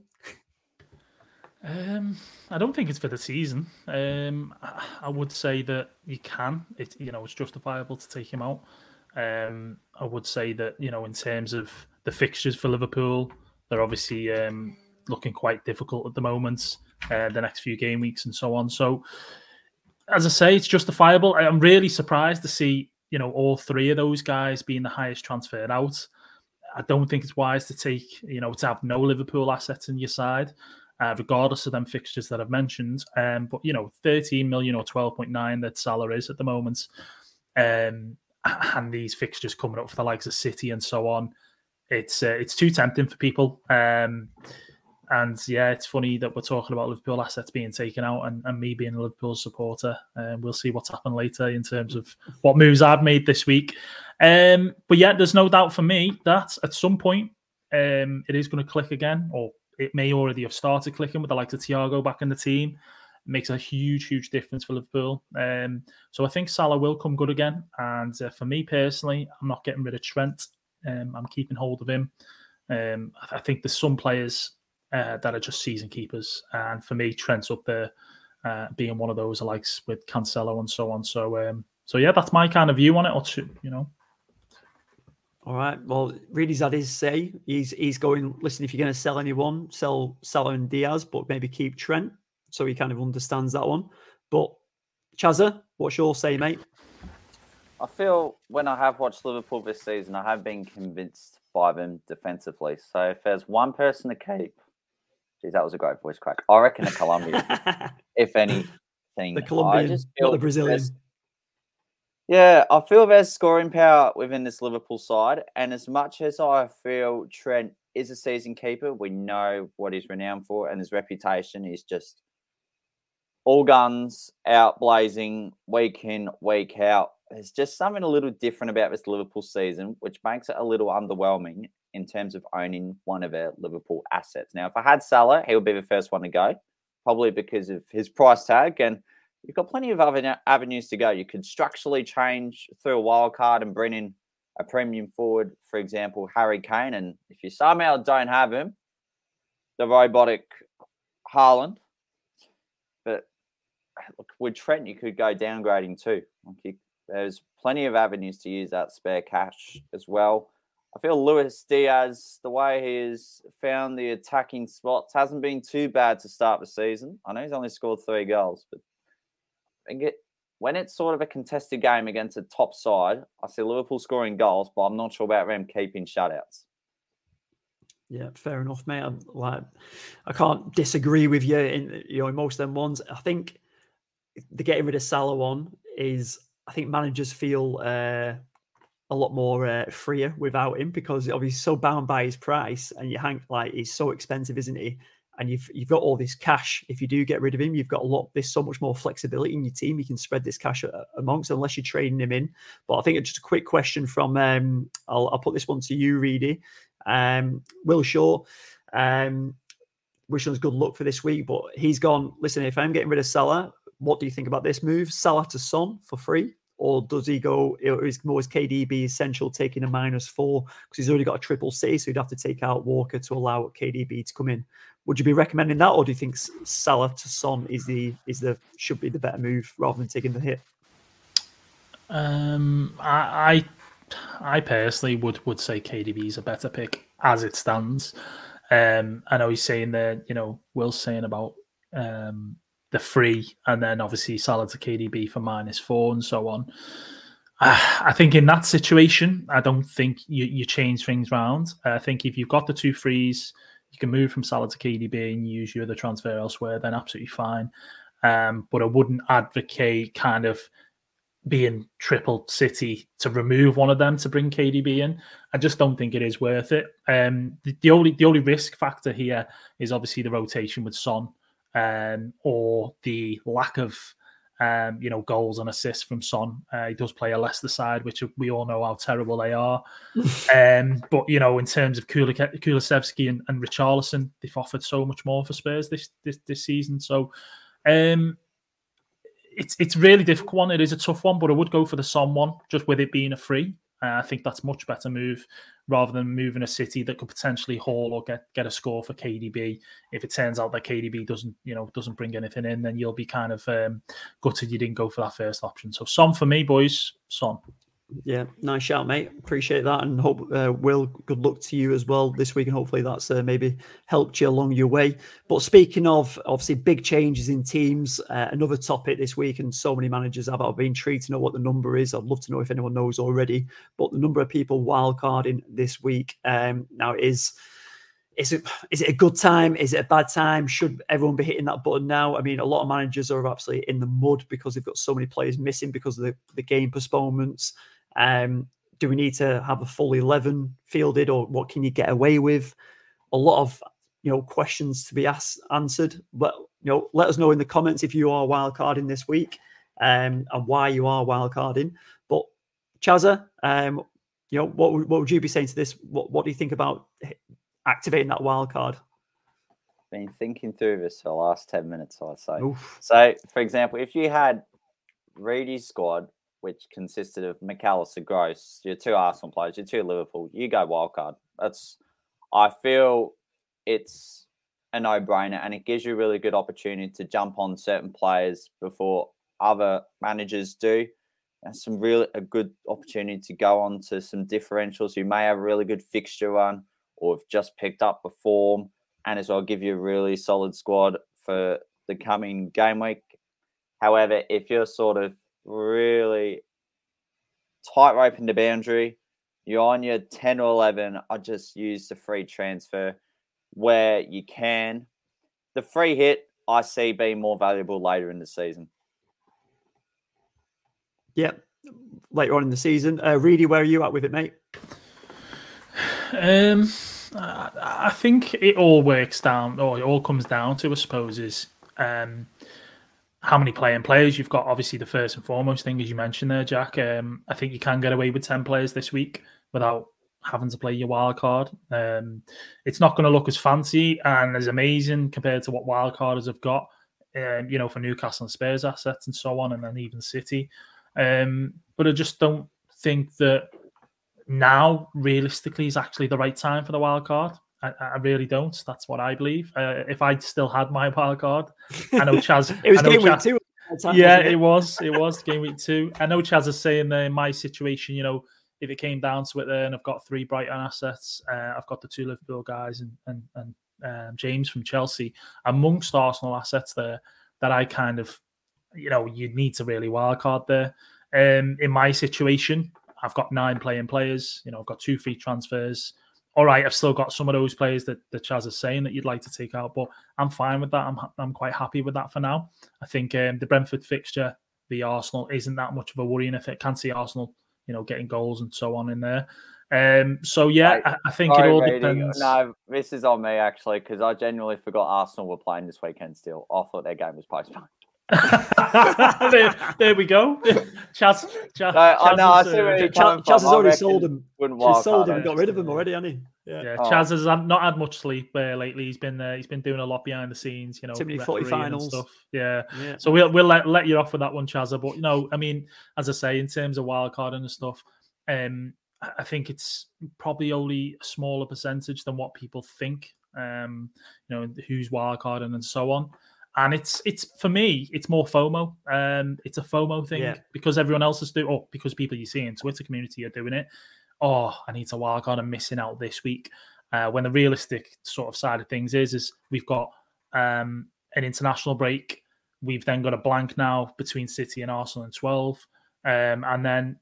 Um, I don't think it's for the season. Um, I would say that you can. It you know it's justifiable to take him out. Um, I would say that you know in terms of the fixtures for Liverpool, they're obviously um, looking quite difficult at the moment. Uh, the next few game weeks and so on. So, as I say, it's justifiable. I'm really surprised to see you know, all three of those guys being the highest transferred out. I don't think it's wise to take, you know, to have no Liverpool assets in your side, uh, regardless of them fixtures that I've mentioned. Um, but you know, 13 million or 12.9 that Salah is at the moment, um, and these fixtures coming up for the likes of City and so on, it's uh, it's too tempting for people. Um, and yeah, it's funny that we're talking about Liverpool assets being taken out and, and me being a Liverpool supporter. Um, we'll see what's happened later in terms of what moves I've made this week. Um, but yeah, there's no doubt for me that at some point um, it is going to click again, or it may already have started clicking with the likes of Thiago back in the team. Makes a huge, huge difference for Liverpool. Um, so I think Salah will come good again. And uh, for me personally, I'm not getting rid of Trent. Um, I'm keeping hold of him. Um, I think there's some players uh, that are just season keepers. And for me, Trent's up there, uh, being one of those likes with Cancelo and so on. So, um, so yeah, that's my kind of view on it. Or two, you know. All right. Well, had his say. He's he's going. Listen, if you're going to sell anyone, sell Salah and Diaz, but maybe keep Trent. So he kind of understands that one. But Chazza, what's your say, mate? I feel when I have watched Liverpool this season, I have been convinced by them defensively. So if there's one person to keep, Geez, that was a great voice crack. I reckon a Colombian, if anything. The Colombian, not the Brazilian. Yeah, I feel there's scoring power within this Liverpool side. And as much as I feel Trent is a season keeper, we know what he's renowned for, and his reputation is just all guns out blazing week in, week out. There's just something a little different about this Liverpool season, which makes it a little underwhelming in terms of owning one of our Liverpool assets. Now, if I had Salah, he would be the first one to go, probably because of his price tag. And you've got plenty of other avenues to go. You could structurally change through a wild card and bring in a premium forward, for example, Harry Kane. And if you somehow don't have him, the robotic Haaland. Look, with Trent, you could go downgrading too. Like you, there's plenty of avenues to use that spare cash as well. I feel Luis Diaz, the way he has found the attacking spots, hasn't been too bad to start the season. I know he's only scored three goals, but when it's sort of a contested game against a top side, I see Liverpool scoring goals, but I'm not sure about them keeping shutouts. Yeah, fair enough, mate. I'm, like, I can't disagree with you in you know most of them ones. I think the getting rid of Salah one is I think managers feel uh, a lot more uh, freer without him because obviously he's so bound by his price and you hang like he's so expensive, isn't he? And you've you've got all this cash. If you do get rid of him, you've got a lot. There's so much more flexibility in your team. You can spread this cash amongst unless you're trading him in. But I think just a quick question from um, I'll, I'll put this one to you, Reedy. Um, Will Shaw. Um, wish us good luck for this week, but he's gone. Listen, if I'm getting rid of Salah, what do you think about this move? Salah to Son for free, or does he go? Is more is KDB essential taking a minus four because he's already got a triple C, so he'd have to take out Walker to allow KDB to come in. Would you be recommending that, or do you think Salah to Son is the is the should be the better move rather than taking the hit? Um, I, I, I personally would would say KDB is a better pick as it stands. Um, I know he's saying that you know Will's saying about um the free, and then obviously Salah to KDB for minus four and so on. Uh, I think in that situation, I don't think you, you change things around. I think if you've got the two frees, you can move from Salah to KDB and use your other transfer elsewhere, then absolutely fine. Um, but I wouldn't advocate kind of being triple City to remove one of them to bring KDB in. I just don't think it is worth it. Um, the, the, only the only risk factor here is obviously the rotation with Son, um, or the lack of um, you know goals and assists from Son. Uh, he does play a Leicester side, which we all know how terrible they are. um, but you know, in terms of Kulusevski and, and Richarlison, they've offered so much more for Spurs this this, this season. So. Um, it's it's really difficult one. It is a tough one, but I would go for the Son one, just with it being a free. Uh, I think that's much better move rather than moving a city that could potentially haul or get get a score for KDB. If it turns out that KDB doesn't, you know, doesn't bring anything in, then you'll be kind of um, gutted you didn't go for that first option. So Son for me, boys. Son. Yeah, nice shout, mate. Appreciate that, and hope uh, Will. Good luck to you as well this week, and hopefully that's uh, maybe helped you along your way. But speaking of obviously big changes in teams, uh, another topic this week, and so many managers have. I've been intrigued to know what the number is. I'd love to know if anyone knows already. But the number of people wildcarding this week um, now is. Is it is it a good time? Is it a bad time? Should everyone be hitting that button now? I mean, a lot of managers are absolutely in the mud because they've got so many players missing because of the, the game postponements. Um, do we need to have a full 11 fielded or what can you get away with? A lot of you know questions to be asked answered. But you know, let us know in the comments if you are wildcarding this week um, and why you are wildcarding. But Chazza, um, you know, what what would you be saying to this? What what do you think about activating that wildcard? Been thinking through this for the last 10 minutes, I'd say. Oof. So, for example, if you had Reedy's squad which consisted of Mac Allister Gross, your two Arsenal players, your two Liverpool, you go wildcard. That's I feel it's a no-brainer and it gives you a really good opportunity to jump on certain players before other managers do. And some really a good opportunity to go on to some differentials You may have a really good fixture run or have just picked up a form and as well give you a really solid squad for the coming game week. However, if you're sort of really tight rope in the boundary. You're on your 10 or 11. I just use the free transfer where you can. The free hit, I see being more valuable later in the season. Yep, later on in the season. Uh, Reedy, where are you at with it, mate? Um, I think it all works down, or it all comes down to, I suppose, is um, how many playing players you've got. Obviously, the first and foremost thing, as you mentioned there, Jack. Um, I think you can get away with ten players this week without having to play your wild card. Um, it's not going to look as fancy and as amazing compared to what wild carders have got. Um, you know, for Newcastle and Spurs assets and so on, and then even City. Um, but I just don't think that now, realistically, is actually the right time for the wild card. I, I really don't. That's what I believe. Uh, if I still had my wild card, I know Chaz. it was game week two. Yeah, it? was. It was game week two. I know Chaz is saying that in my situation, you know, if it came down to it, there, and I've got three Brighton assets, uh, I've got the two Liverpool guys and and, and um, James from Chelsea amongst Arsenal assets there that I kind of, you know, you need to really wild card there. Um, in my situation, I've got nine playing players. You know, I've got two free transfers. All right, I've still got some of those players that, the Chaz is saying that you'd like to take out, but I'm fine with that. I'm I'm quite happy with that for now. I think um, the Brentford fixture, the Arsenal, isn't that much of a worry, and if it can see Arsenal, you know, getting goals and so on in there. Um, so yeah, I, I, think Sorry, it all depends. No, this is on me actually because I genuinely forgot Arsenal were playing this weekend. Still, I thought their game was postponed. there, there, we go. Chaz, Chaz, I know. I see where you're Chaz, Chaz has already sold him. He's sold them, got rid of him already, hasn't he? Yeah, yeah oh. Chaz has not had much sleep uh, lately. He's been uh, he's been doing a lot behind the scenes, you know, too many footy finals stuff. Yeah. yeah. So we'll we'll let, let you off with that one, Chaz. But you know, I mean, as I say, in terms of wild card and stuff, um, I think it's probably only a smaller percentage than what people think. Um, you know, who's wildcarding and so on. And it's it's for me, it's more FOMO. Um, it's a FOMO thing yeah. because everyone else is doing, or because people you see in Twitter community are doing it. Oh, I need to wildcard. I'm missing out this week. Uh, when the realistic sort of side of things is, is we've got um, an international break. We've then got a blank now between City and Arsenal in 12. Um, and then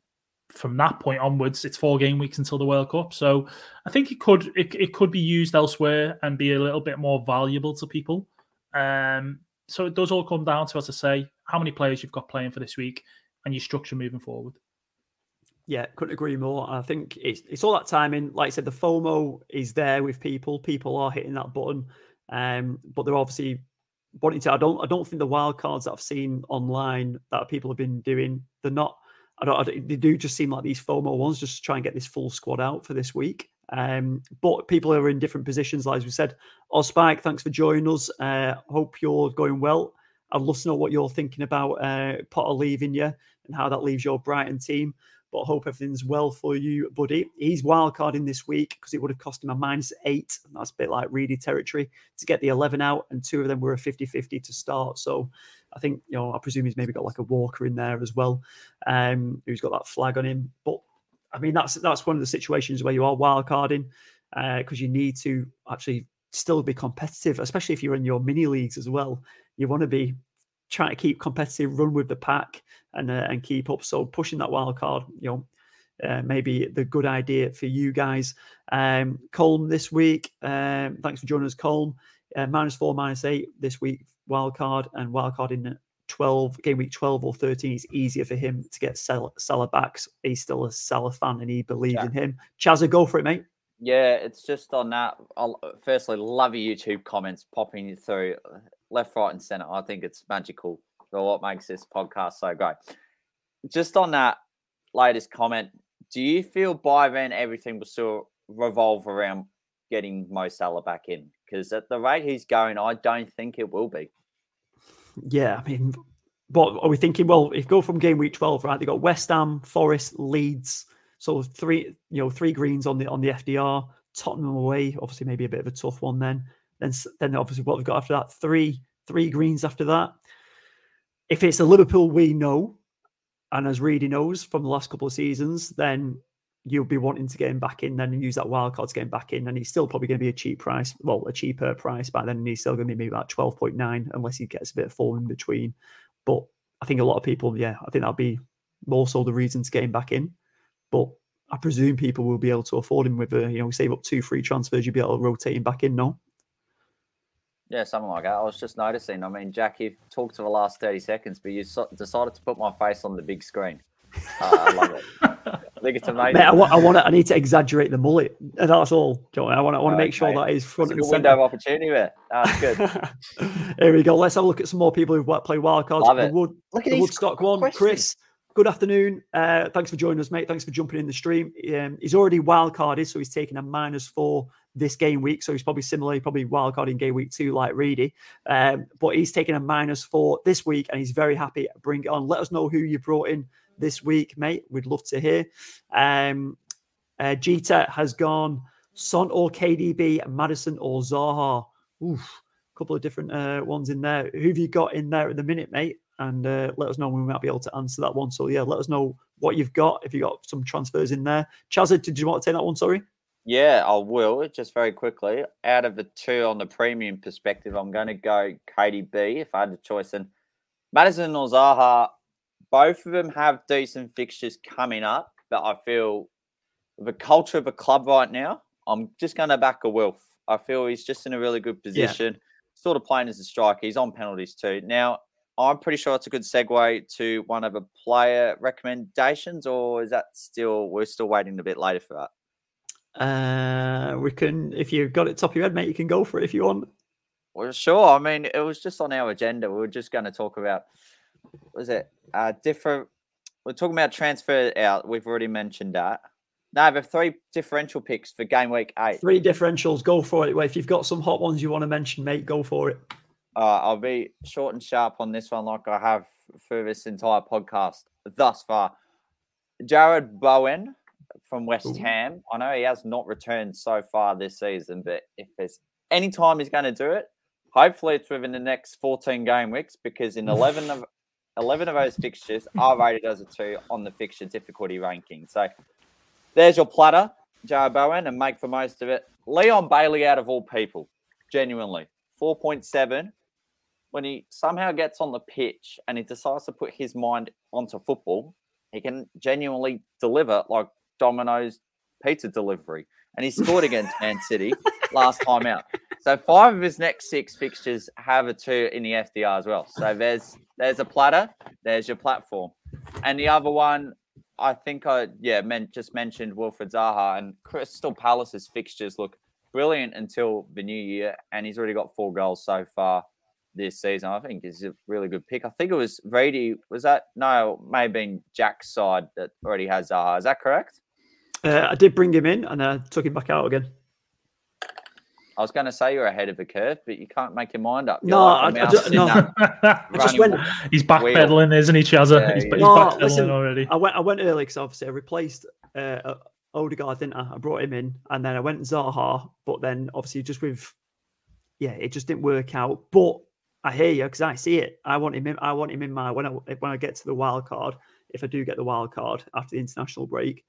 from that point onwards, it's four game weeks until the World Cup. So I think it could it, it could be used elsewhere and be a little bit more valuable to people. Um, so it does all come down to, as I say, how many players you've got playing for this week and your structure moving forward. Yeah, couldn't agree more. I think it's it's all that timing. Like I said, the FOMO is there with people. People are hitting that button, um, but they're obviously wanting to. I don't. I don't think the wild cards that I've seen online that people have been doing. They're not I don't, I don't, they do just seem like these FOMO ones, just to try and get this full squad out for this week. Um, but people are in different positions, like we said. Oh, Spike, thanks for joining us. Uh, hope you're going well. I'd love to know what you're thinking about uh, Potter leaving you and how that leaves your Brighton team. But hope everything's well for you, buddy. He's wildcarding this week because it would have cost him a minus eight. And that's a bit like Reedy territory to get the 11 out. And two of them were a 50 50 to start. So I think, you know, I presume he's maybe got like a Walker in there as well, um, who's got that flag on him. But I mean, that's that's one of the situations where you are wildcarding because uh, you need to actually still be competitive, especially if you're in your mini leagues as well. You want to be trying to keep competitive, run with the pack, and uh, and keep up. So pushing that wild card, you know, uh, maybe the good idea for you guys. Um, Colm this week. Um, thanks for joining us, Colm. Uh, minus four, minus eight this week wild card and wild card in 12 game week 12 or 13 is easier for him to get Salah back. He's still a Salah fan and he believes yeah. in him. Chazza, go for it, mate. Yeah, it's just on that. I'll, firstly, love your YouTube comments popping through uh, left, right, and center. I think it's magical for what makes this podcast so great. Just on that latest comment, do you feel by then everything will still revolve around getting Mo Salah back in? Because at the rate he's going, I don't think it will be. Yeah, I mean, what are we thinking? Well, if go from game week twelve, right? They got West Ham, Forest, Leeds. So three, you know, three greens on the on the FDR. Tottenham away, obviously maybe a bit of a tough one. Then, then, then obviously what we've got after that, three, three greens after that. If it's a Liverpool we know, and as Reedy knows from the last couple of seasons, then you'll be wanting to get him back in then and use that wild card to get him back in. And he's still probably going to be a cheap price, well, a cheaper price by then. And he's still going to be maybe about 12.9 unless he gets a bit of form in between. But I think a lot of people, yeah, I think that'll be more so the reason to get him back in. But I presume people will be able to afford him with a, you know, save up two free transfers, you'll be able to rotate him back in, no? Yeah, something like that. I was just noticing. I mean, Jack, you've talked for the last 30 seconds, but you decided to put my face on the big screen. Uh, I love it. I think it's amazing. Mate, I want, I want to, I need to exaggerate the mullet. That's all. Joey. I want, I want to make sure Okay. that is front It's a and window of opportunity there. That's good. Here we go. Let's have a look at some more people who've wa- played wildcards. Love The it. Wood, Look at the these Woodstock one. questions. Chris, good afternoon. Uh, thanks for joining us, mate. Thanks for jumping in the stream. Um, he's already wildcarded, so he's taking a minus four this game week. So he's probably similarly probably wildcarding game week two like Reedy. Um, but he's taking a minus four this week, and he's very happy. Bring it on. Let us know who you brought in this week, mate. We'd love to hear. Um, uh, has gone Son or KDB, Maddison or Zaha. Oof, a couple of different uh, ones in there. Who have you got in there at the minute, mate? And uh, let us know when we might be able to answer that one. So yeah, let us know what you've got. If you got some transfers in there, Chazza, did you want to take that one? Sorry. Yeah, I will. Just very quickly. Out of the two on the premium perspective, I'm going to go KDB if I had the choice. And Maddison or Zaha, both of them have decent fixtures coming up, but I feel the culture of a club right now, I'm just going to back a Wilf. I feel he's just in a really good position, sort of playing as a striker. He's on penalties too. Now, I'm pretty sure it's a good segue to one of the player recommendations, or is that still, we're still waiting a bit later for that? Uh, we can, if you've got it top of your head, mate, you can go for it if you want. Well, sure. I mean, it was just on our agenda. We were just going to talk about, was it uh, different? We're talking about transfer out. We've already mentioned that. No, but three differential picks for game week eight. Three differentials, go for it. Well, if you've got some hot ones you want to mention, mate, go for it. Uh, I'll be short and sharp on this one, like I have for this entire podcast thus far. Jarrod Bowen from West Ooh. Ham. I know he has not returned so far this season, but if there's any time he's going to do it, hopefully it's within the next 14 game weeks because in 11 of 11 of those fixtures are rated as a two on the fixture difficulty ranking. So there's your platter, Jarrod Bowen, and make the most of it. Leon Bailey out of all people, genuinely. 4.7 when he somehow gets on the pitch and he decides to put his mind onto football, he can genuinely deliver like Domino's pizza delivery. And he scored against Man City last time out. So five of his next six fixtures have a two in the FDR as well. So there's there's a platter, there's your platform. And the other one, I think I yeah meant just mentioned Wilfred Zaha and Crystal Palace's fixtures look brilliant until the new year, and he's already got four goals so far this season. I think it's a really good pick. I think it was Brady. Was that no? May have been Jack's side that already has Zaha. Is that correct? Uh, I did bring him in and I took him back out again. I was going to say you're ahead of the curve, but you can't make your mind up. You're No, like a I- I mouse don't- no. I just went- he's backpedaling, isn't he, Chazza? Yeah, he's, he he's. No, backpedaling listen, already. I went I went early because obviously I replaced uh, uh, Odegaard, didn't I? I brought him in and then I went Zaha, but then obviously just with yeah, it just didn't work out. But I hear you because I see it. I want him in. I want him in my when I when I get to the wild card. If I do get the wild card after the international break,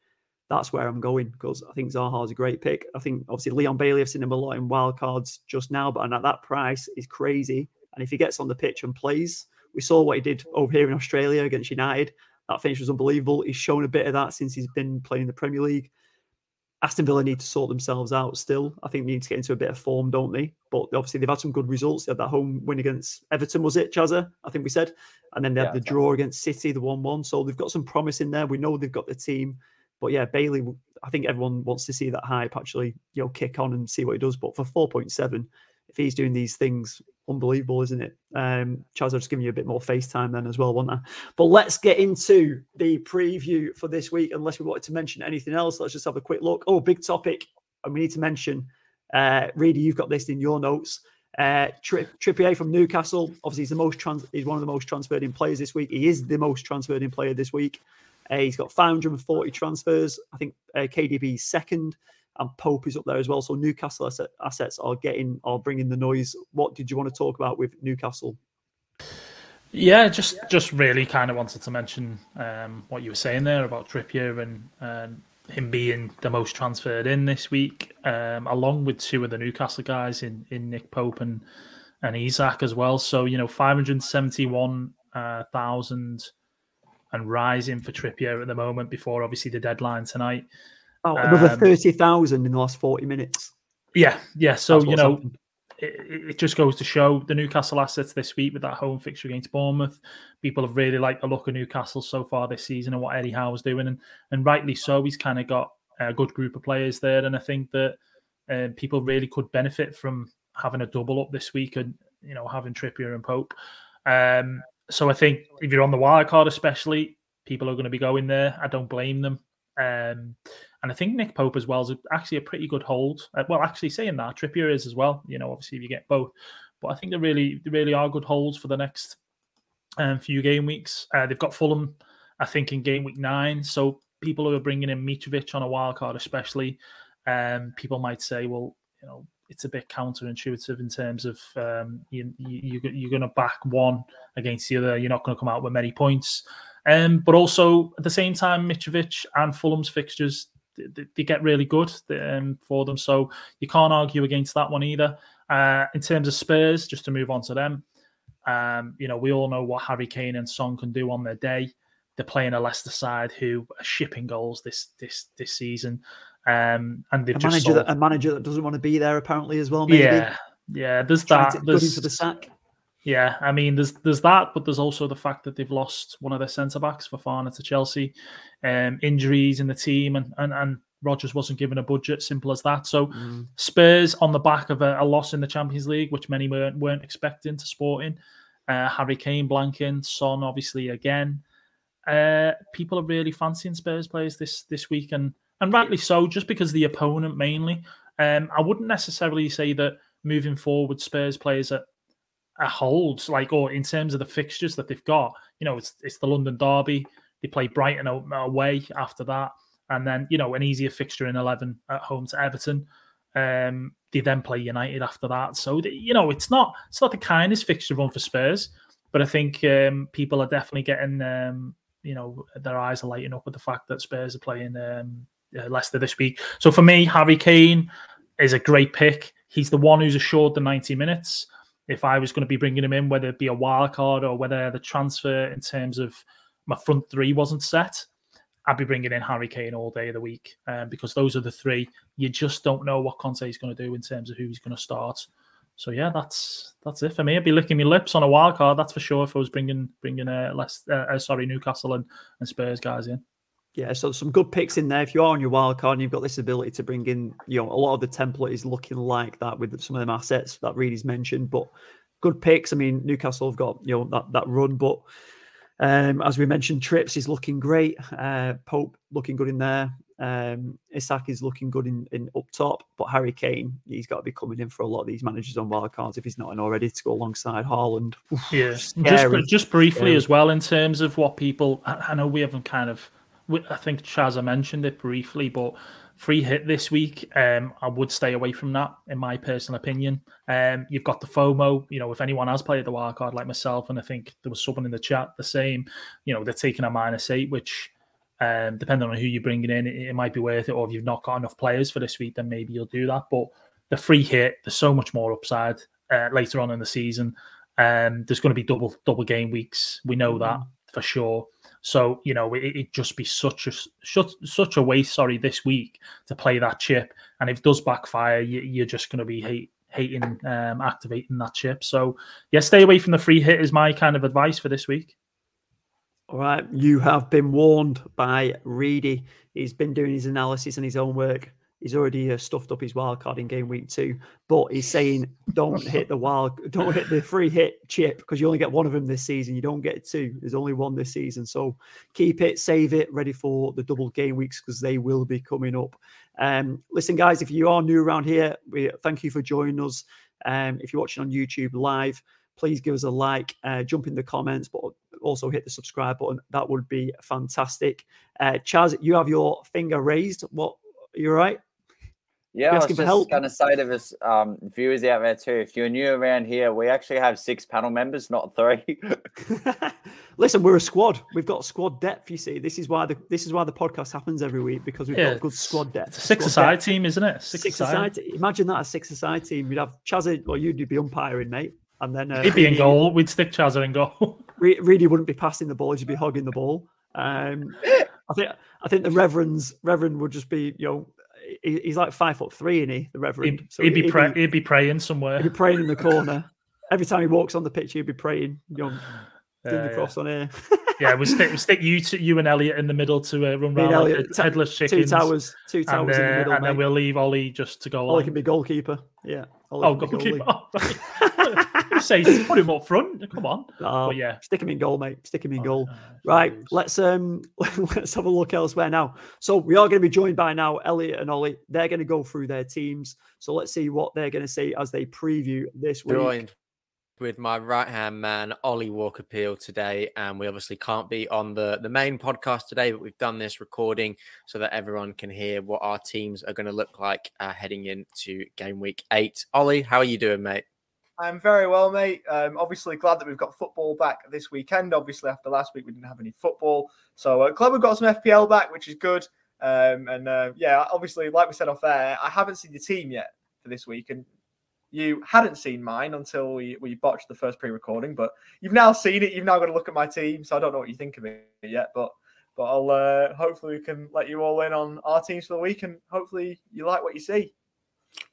that's where I'm going because I think Zaha is a great pick. I think obviously Leon Bailey, I've seen him a lot in wild cards just now, but and at that price is crazy. And if he gets on the pitch and plays, we saw what he did over here in Australia against United. That finish was unbelievable. He's shown a bit of that since he's been playing in the Premier League. Aston Villa need to sort themselves out still. I think they need to get into a bit of form, don't they? But obviously they've had some good results. They had that home win against Everton, was it, Chazza? I think we said. And then they Yeah, had the right. draw against City, the 1-1. So they've got some promise in there. We know they've got the team. But yeah, Bailey, I think everyone wants to see that hype actually, you know, kick on and see what he does. But for 4.7, if he's doing these things, unbelievable, isn't it? Um, I'll just give you a bit more FaceTime then as well, won't I? But let's get into the preview for this week. Unless we wanted to mention anything else, let's just have a quick look. Oh, big topic. And we need to mention, uh, Reedy, you've got this in your notes. Uh, Tri- Trippier from Newcastle. Obviously, he's the most trans- he's one of the most transferred in players this week. He is the most transferred in player this week. Uh, he's got 540 transfers. I think uh, KDB is second, and Pope is up there as well. So Newcastle asset, assets are getting are bringing the noise. What did you want to talk about with Newcastle? Yeah, just just really kind of wanted to mention um, what you were saying there about Trippier and um, him being the most transferred in this week, um, along with two of the Newcastle guys in, in Nick Pope and and Isak as well. So you know, five hundred seventy one thousand and rising for Trippier at the moment. Before obviously the deadline tonight. Oh, another Um, thirty thousand in the last forty minutes. Yeah, yeah. So you know, it, it, just goes to show the Newcastle assets this week with that home fixture against Bournemouth. People have really liked the look of Newcastle so far this season and what Eddie Howe is doing, and and rightly so. He's kind of got a good group of players there, and I think that uh, people really could benefit from having a double up this week and you know having Trippier and Pope. Um, so I think if you're on the wild card, especially, people are going to be going there. I don't blame them. Um, and I think Nick Pope as well is actually a pretty good hold. Uh, well, actually saying that Trippier is as well. You know, obviously if you get both, but I think they really, they really are good holds for the next um, few game weeks. Uh, they've got Fulham, I think, in game week nine. So people who are bringing in Mitrovic on a wild card, especially, um, people might say, well, you know, it's a bit counterintuitive in terms of um, you, you, you're going to back one against the other. You're not going to come out with many points. Um, but also at the same time, Mitrovic and Fulham's fixtures they, they get really good um, for them. So you can't argue against that one either. Uh, in terms of Spurs, just to move on to them, um, you know we all know what Harry Kane and Son can do on their day. They're playing a Leicester side who are shipping goals this this this season, um, and they've a just manager sold... that, a manager that doesn't want to be there apparently as well. Maybe. Yeah, yeah. There's that. To, there's for the sack. Yeah, I mean, there's there's that, but there's also the fact that they've lost one of their centre backs for Fofana to Chelsea, um, injuries in the team, and and and Rodgers wasn't given a budget. Simple as that. So mm. Spurs on the back of a, a, loss in the Champions League, which many weren't weren't expecting to Sporting. Uh, Harry Kane blanking, Son obviously again. Uh, people are really fancying Spurs players this this week, and and rightly so, just because the opponent mainly. Um, I wouldn't necessarily say that moving forward, Spurs players are a holds like or in terms of the fixtures that they've got. You know, it's it's the London Derby. They play Brighton away after that, and then you know an easier fixture in eleven at home to Everton. Um, they then play United after that. So you know, it's not it's not the kindest fixture run for Spurs, but I think um, people are definitely getting um, you know their eyes are lighting up with the fact that Spurs are playing um, uh, Leicester this week. So for me, Harry Kane is a great pick. He's the one who's assured the ninety minutes if I was going to be bringing him in, whether it be a wild card or whether the transfer in terms of my front three wasn't set, I'd be bringing in Harry Kane all day of the week um, because those are the three. You just don't know what Conte is going to do in terms of who he's going to start. So yeah, that's that's it for me. I'd be licking my lips on a wild card, that's for sure. If I was bringing bringing uh, less, uh, sorry, Newcastle and, and Spurs guys in. Yeah, so some good picks in there. If you are on your wild card and you've got this ability to bring in, you know, a lot of the template is looking like that with some of them assets that Reedy's mentioned. But good picks. I mean, Newcastle have got you know that that run, but um, as we mentioned, Trips is looking great. Uh, Pope looking good in there. Um, Isak is looking good in, in up top, but Harry Kane, he's got to be coming in for a lot of these managers on wild cards if he's not in already to go alongside Haaland. Yeah, just, just briefly scary. as well in terms of what people. I, I know we haven't kind of I think Chaz mentioned it briefly, but free hit this week, um, I would stay away from that, in my personal opinion. Um, you've got the FOMO. You know, if anyone has played the wild card like myself, and I think there was someone in the chat the same, you know, they're taking a minus eight, which, um, depending on who you're bringing in, it, it, might be worth it. Or if you've not got enough players for this week, then maybe you'll do that. But the free hit, there's so much more upside uh, later on in the season. Um, there's going to be double double game weeks. We know that mm-hmm. For sure. So you know it, would just be such a such, such a waste. Sorry, this week to play that chip, and if it does backfire, you, are just going to be hate, hating um, activating that chip. So yeah, stay away from the free hit is my kind of advice for this week. All right, you have been warned by Reedy. He's been doing his analysis and his own work he's already uh, stuffed up his wild card in game week two. But he's saying don't hit the wild, don't hit the free hit chip because you only get one of them this season. You don't get two. There's only one this season. So keep it, save it, ready for the double game weeks because they will be coming up. Um, listen, guys, if you are new around here, we thank you for joining us. Um, if you're watching on YouTube live, please give us a like, uh, jump in the comments, but also hit the subscribe button. That would be fantastic. Uh, Chaz, you have your finger raised. What? You're right? Yeah, I was just going to say to this um, viewers out there too, if you're new around here, we actually have six panel members, not three. Listen, we're a squad. We've got squad depth. You see, this is why the this is why the podcast happens every week because we've yeah, got good squad depth. six side team, isn't it? Six, six side. Imagine that a six side team. You'd have Chazza, or you'd be umpiring, mate, and then uh, he'd be in goal. We'd stick Chazza in goal. We really wouldn't be passing the ball. He'd be hugging the ball. Um, I think I think the Reverends Reverend would just be you know he's like five foot three, and he the Reverend. He'd, so he'd be pray, he'd be praying somewhere. He'd be praying in the corner. Every time he walks on the pitch, he'd be praying. You know, doing the cross on here. yeah, we stick, we stick you to you and Elliot in the middle to uh, run around Elliot, like headless chickens. Two towers, two towers and, in the middle, and then we'll leave Ollie just to go. Ollie can be goalkeeper. Yeah. Ollie oh, goalkeeper. Oh, right. Say put him up front. Come on. Oh, but yeah, stick him in goal, mate. Stick him in oh, goal. right. Let's um let's have a look elsewhere now. So we are going to be joined by now Elliot and Ollie. They're going to go through their teams. So let's see what they're going to say as they preview this week. Joined with my right hand man, Ollie Walker Peel, today. And we obviously can't be on the, the main podcast today, but we've done this recording so that everyone can hear what our teams are going to look like uh, heading into game week eight. Ollie, how are you doing, mate? I'm very well, mate. Um, obviously, glad that we've got football back this weekend. Obviously, after last week, we didn't have any football. So, uh, glad we've got some FPL back, which is good. Um, and uh, yeah, obviously, like we said off there, I haven't seen the team yet for this week. And you hadn't seen mine until we, we botched the first pre-recording, but you've now seen it. You've now got to look at my team, so I don't know what you think of it yet, but but I'll uh, hopefully we can let you all in on our teams for the week, and hopefully you like what you see.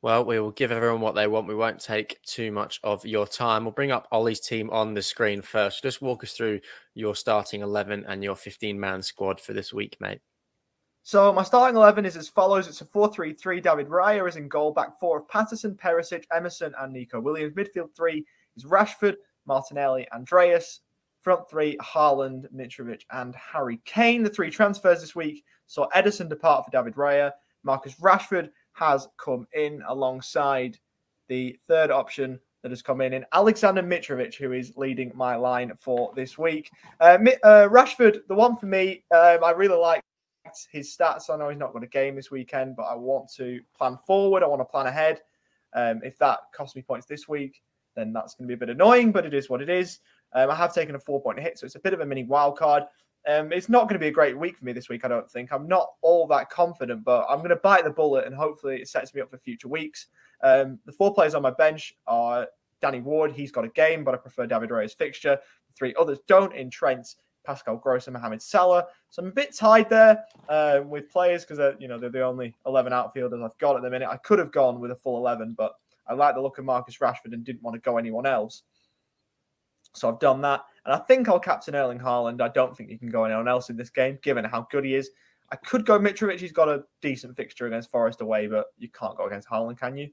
Well, we will give everyone what they want. We won't take too much of your time. We'll bring up Ollie's team on the screen first. Just walk us through your starting 11 and your 15 man squad for this week, mate. So my starting 11 is as follows. It's a 4-3-3. David Raya is in goal. Back four of Patterson, Perisic, Emerson, and Neco Williams. Midfield three is Rashford, Martinelli, Andreas. Front three, Haaland, Mitrovic, and Harry Kane. The three transfers this week saw Ederson depart for David Raya. Marcus Rashford has come in alongside the third option that has come in in Alexander Mitrovic, who is leading my line for this week. Uh, uh, Rashford, the one for me, um, I really like his stats. I know he's not got a game this weekend, but I want to plan forward. I want to plan ahead. Um, if that costs me points this week, then that's going to be a bit annoying, but it is what it is. Um, I have taken a four point hit, so it's a bit of a mini wild card. Um, it's not going to be a great week for me this week, I don't think. I'm not all that confident, but I'm going to bite the bullet and hopefully it sets me up for future weeks. Um, the four players on my bench are Danny Ward. He's got a game, but I prefer David Raya's fixture. The three others don't in Trent, Pascal Gross and Mohamed Salah. So I'm a bit tied there uh, with players because you know they're the only 11 outfielders I've got at the minute. I could have gone with a full 11, but I like the look of Marcus Rashford and didn't want to go anyone else. So I've done that, and I think I'll captain Erling Haaland. I don't think you can go anyone else in this game, given how good he is. I could go Mitrovic. He's got a decent fixture against Forest away, but you can't go against Haaland, can you?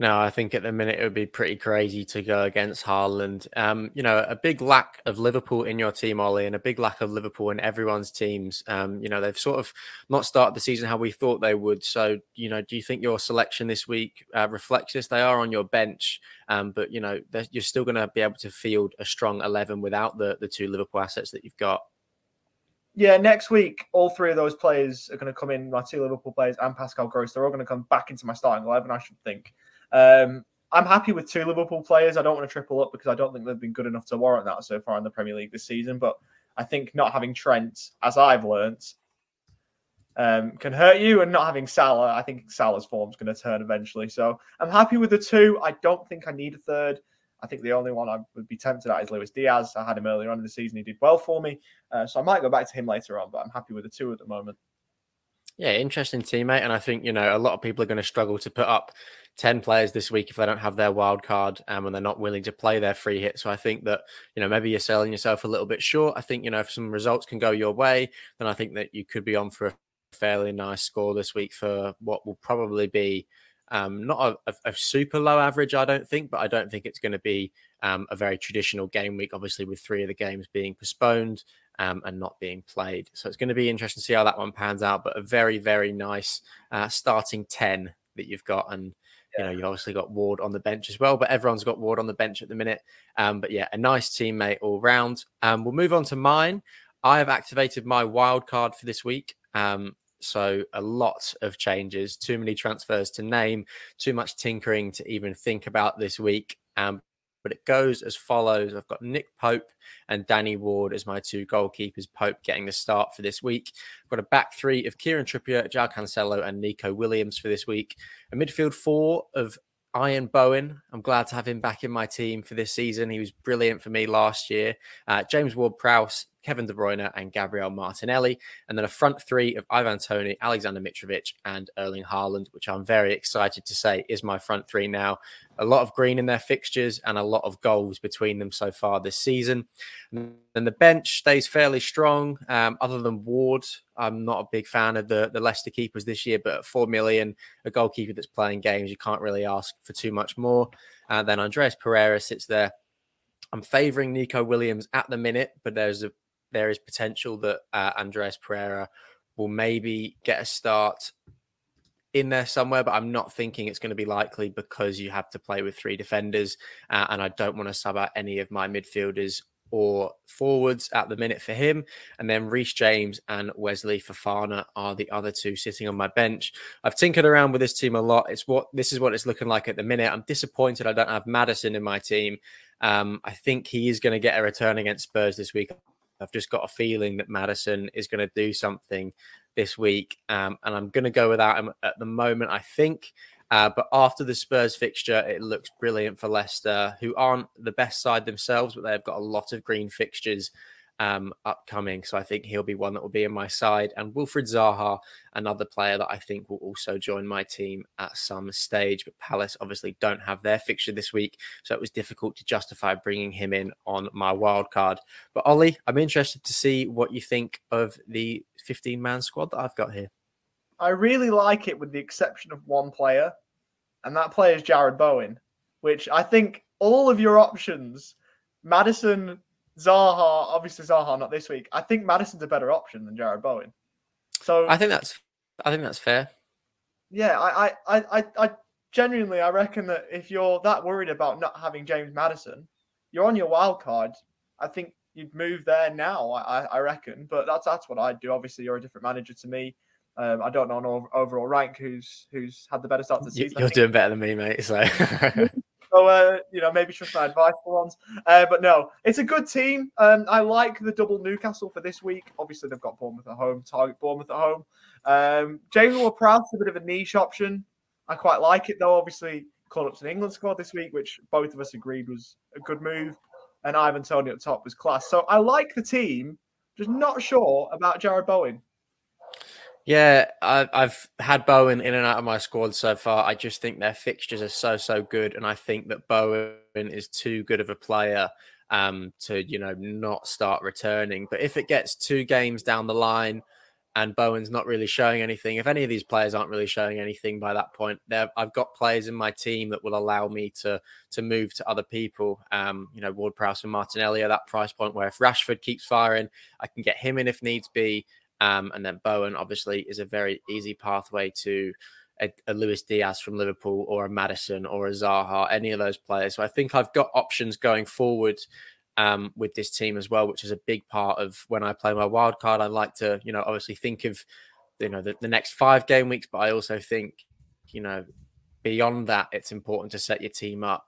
No, I think at the minute it would be pretty crazy to go against Haaland. Um, you know, a big lack of Liverpool in your team, Ollie, and a big lack of Liverpool in everyone's teams. Um, you know, they've sort of not started the season how we thought they would. So, you know, do you think your selection this week uh, reflects this? They are on your bench, um, but you know, you're still going to be able to field a strong eleven without the the two Liverpool assets that you've got. Yeah, next week, all three of those players are going to come in. My two Liverpool players and Pascal Gross, they're all going to come back into my starting eleven. I should think. Um, I'm happy with two Liverpool players. I don't want to triple up because I don't think they've been good enough to warrant that so far in the Premier League this season. But I think not having Trent, as I've learnt, um, can hurt you, and not having Salah, I think Salah's form's going to turn eventually. So I'm happy with the two. I don't think I need a third. I think the only one I would be tempted at is Luis Diaz. I had him earlier on in the season. He did well for me. Uh, so I might go back to him later on, but I'm happy with the two at the moment. Yeah, interesting teammate. And I think, you know, a lot of people are going to struggle to put up 10 players this week if they don't have their wild card um, and they're not willing to play their free hit. So I think that, you know, maybe you're selling yourself a little bit short. I think, you know, if some results can go your way, then I think that you could be on for a fairly nice score this week for what will probably be um, not a, a, super low average, I don't think, but I don't think it's going to be um, a very traditional game week, obviously, with three of the games being postponed um, and not being played. So it's going to be interesting to see how that one pans out, but a very, very nice uh, starting 10 that you've got. And you know, you've obviously got Ward on the bench as well, but everyone's got Ward on the bench at the minute. Um, but yeah, a nice teammate all round. Um, we'll move on to mine. I have activated my wild card for this week. Um, so a lot of changes, too many transfers to name, too much tinkering to even think about this week. Um, but it goes as follows. I've got Nick Pope and Danny Ward as my two goalkeepers. Pope getting the start for this week. I've got a back three of Kieran Trippier, João Cancelo, and Neco Williams for this week. A midfield four of Ian Bowen. I'm glad to have him back in my team for this season. He was brilliant for me last year. Uh, James Ward Prowse, Kevin De Bruyne, and Gabriel Martinelli. And then a front three of Ivan Toney, Alexander Mitrovic, and Erling Haaland, which I'm very excited to say is my front three now. A lot of green in their fixtures and a lot of goals between them so far this season. And the bench stays fairly strong. Um, other than Ward, I'm not a big fan of the, the Leicester keepers this year, but at 4 million, a goalkeeper that's playing games, you can't really ask for too much more. And then Andreas Pereira sits there. I'm favouring Neco Williams at the minute, but there's a there is potential that uh, Andreas Pereira will maybe get a start in there somewhere, but I'm not thinking it's going to be likely because you have to play with three defenders, uh, and I don't want to sub out any of my midfielders or forwards at the minute for him. And then Reece James and Wesley Fofana are the other two sitting on my bench. I've tinkered around with this team a lot. It's what this is what it's looking like at the minute. I'm disappointed I don't have Maddison in my team. Um, I think he is going to get a return against Spurs this week. I've just got a feeling that Maddison is going to do something this week, um, and I'm going to go without him at the moment. I think. Uh, but after the Spurs fixture, it looks brilliant for Leicester, who aren't the best side themselves, but they've got a lot of green fixtures um, upcoming. So I think he'll be one that will be in my side. And Wilfried Zaha, another player that I think will also join my team at some stage. But Palace obviously don't have their fixture this week. So it was difficult to justify bringing him in on my wild card. But Ollie, I'm interested to see what you think of the 15 man squad that I've got here. I really like it with the exception of one player, and that player is Jarrod Bowen, which I think all of your options, Maddison, Zaha, obviously Zaha not this week. I think Maddison's a better option than Jarrod Bowen. So I think that's I think that's fair. Yeah, I I I I genuinely I reckon that if you're that worried about not having James Maddison, you're on your wild card. I think you'd move there now. I I reckon, but that's that's what I'd do. Obviously, you're a different manager to me. Um, I don't know on overall rank who's who's had the better start to the season. You're doing better than me, mate. So So uh, you know, maybe trust my advice for once. Uh, but no, it's a good team. Um, I like the double Newcastle for this week. Obviously, they've got Bournemouth at home, target Bournemouth at home. Um, James Ward-Prowse a bit of a niche option. I quite like it though. Obviously, called up to England squad this week, which both of us agreed was a good move. And Ivan Toney up top was class. So I like the team, just not sure about Jarrod Bowen. Yeah, I've, I've had Bowen in and out of my squad so far. I just think their fixtures are so so good, and I think that Bowen is too good of a player um, to you know not start returning. But if it gets two games down the line and Bowen's not really showing anything, if any of these players aren't really showing anything by that point, I've got players in my team that will allow me to to move to other people. Um, you know, Ward Prowse and Martinelli at that price point where if Rashford keeps firing, I can get him in if needs be. Um, and then Bowen obviously is a very easy pathway to a, a Luis Diaz from Liverpool or a Maddison or a Zaha, any of those players. So I think I've got options going forward um, with this team as well, which is a big part of when I play my wild card. I like to, you know, obviously think of, you know, the, the next five game weeks, but I also think, you know, beyond that, it's important to set your team up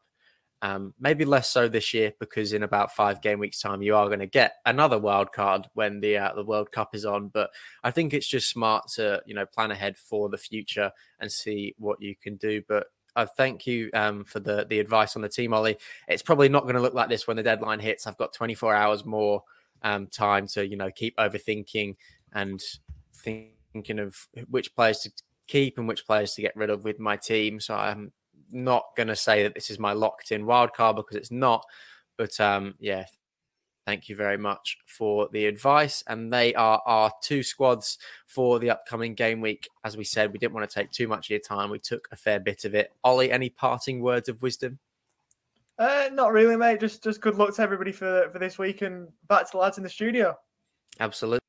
um, maybe less so this year because in about five game weeks time you are going to get another wild card when the uh, the World Cup is on. But I think it's just smart to you know plan ahead for the future and see what you can do. But I thank you um, for the the advice on the team, Ollie. It's probably not going to look like this when the deadline hits. I've got 24 hours more um, time to you know keep overthinking and thinking of which players to keep and which players to get rid of with my team. So I'm not going to say that this is my locked in wild card because it's not. But um, yeah, thank you very much for the advice. And they are our two squads for the upcoming game week. As we said, we didn't want to take too much of your time. We took a fair bit of it. Ollie, any parting words of wisdom? Uh, not really, mate. Just just good luck to everybody for for this week, and back to the lads in the studio. Absolutely.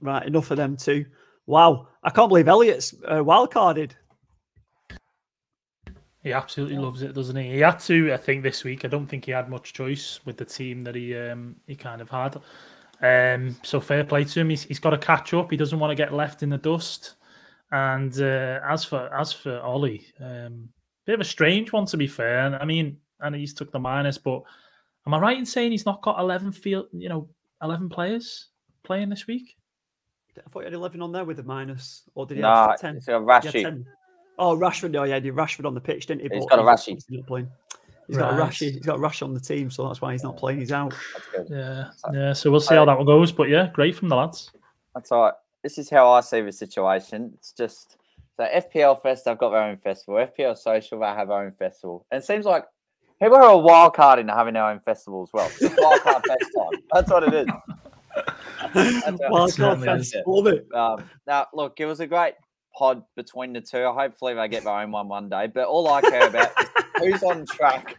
Right, enough of them too. Wow, I can't believe Elliot's uh, wild carded. He absolutely loves it, doesn't he? He had to, I think, this week. I don't think he had much choice with the team that he um, he kind of had. Um, so fair play to him. He's, he's got to catch up. He doesn't want to get left in the dust. And uh, as for as for Ollie, um, bit of a strange one to be fair. I mean, and he's took the minus, but am I right in saying he's not got eleven field, you know, eleven players playing this week? I thought he had eleven on there with a minus, or did he nah, have ten? It's a Rashi. Oh, Rashford. Oh, yeah, he Rashford on the pitch, didn't he? He's got a Rashi. Playing. He's got a Right. rash. He's got a rash on the team, so that's why he's not playing. He's out. That's good. Yeah, yeah. So we'll see how that one goes. But yeah, great from the lads. That's all right. This is how I see the situation. It's just so FPL Fest, I've got their own festival. FPL Social, they have their own festival. And it seems like people are a wild card into having their own festival as well. It's wild card fest time. That's what it is. Wild card certainly fest. Love it. Um, now, look, it was a great pod between the two. Hopefully, they get their own one one day. But all I care about is who's on track.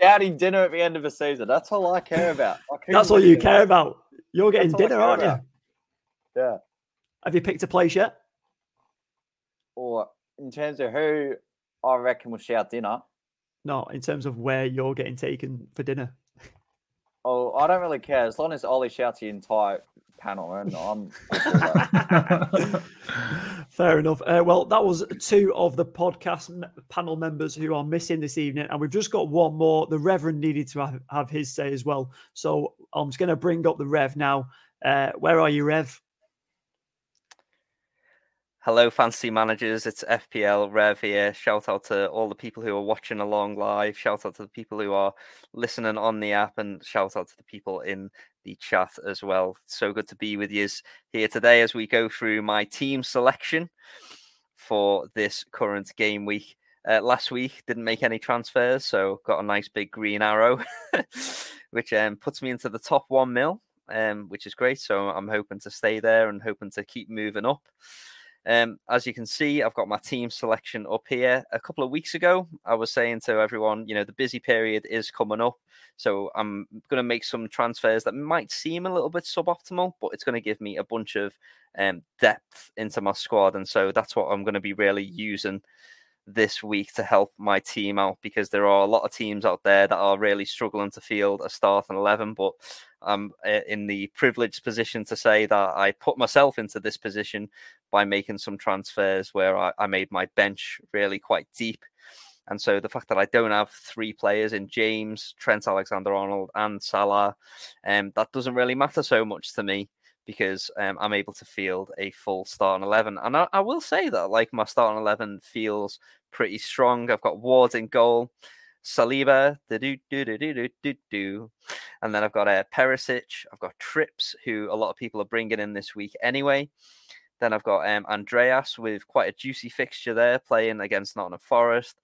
Shouting dinner at the end of the season. That's all I care about. Who's That's all you care about. You're getting That's dinner, aren't you? Yeah. Have you picked a place yet? Or in terms of who I reckon will shout dinner. No, in terms of where you're getting taken for dinner. Oh, I don't really care as long as Ollie shouts the entire panel, and I'm. that. Fair enough. Uh, well, that was two of the podcast m- panel members who are missing this evening, and we've just got one more. The Reverend needed to have, have his say as well, so I'm just going to bring up the Rev now. Uh, where are you, Rev? Hello, fantasy managers. It's FPL Rev here. Shout out to all the people who are watching along live. Shout out to the people who are listening on the app, and shout out to the people in the chat as well. So good to be with you here today as we go through my team selection for this current game week. Uh, last week didn't make any transfers, so got a nice big green arrow, which um, puts me into the top one mil, um, which is great. So I'm hoping to stay there and hoping to keep moving up. Um, as you can see, I've got my team selection up here. A couple of weeks ago, I was saying to everyone, you know, the busy period is coming up. So I'm going to make some transfers that might seem a little bit suboptimal, but it's going to give me a bunch of um, depth into my squad. And so that's what I'm going to be really using this week to help my team out because there are a lot of teams out there that are really struggling to field a start and 11. But I'm uh, in the privileged position to say that I put myself into this position by making some transfers where I, I made my bench really quite deep. And so the fact that I don't have three players in James, Trent Alexander Arnold, and Salah, um, that doesn't really matter so much to me because um, I'm able to field a full start starting 11. And I, I will say that, like, my start starting 11 feels pretty strong. I've got Ward in goal, Saliba, and then I've got uh, Perisic, I've got Trips, who a lot of people are bringing in this week anyway. Then I've got um, Andreas with quite a juicy fixture there, playing against Nottingham Forest.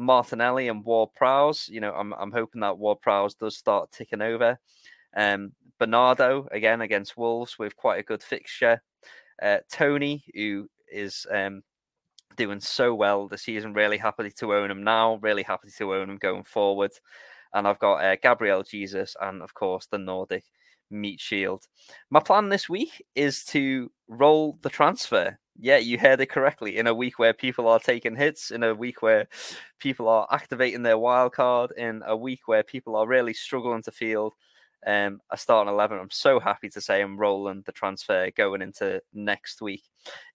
Martinelli and Ward Prowse. You know, I'm I'm hoping that Ward Prowse does start ticking over. Um, Bernardo again against Wolves with quite a good fixture. Uh, Toney, who is um, doing so well this season, really happy to own him now. Really happy to own him going forward. And I've got uh, Gabriel Jesus and of course the Nordic Meat Shield. My plan this week is to roll the transfer. Yeah, you heard it correctly. In a week where people are taking hits, in a week where people are activating their wild card, in a week where people are really struggling to field um, a starting 11. I'm so happy to say I'm rolling the transfer going into next week.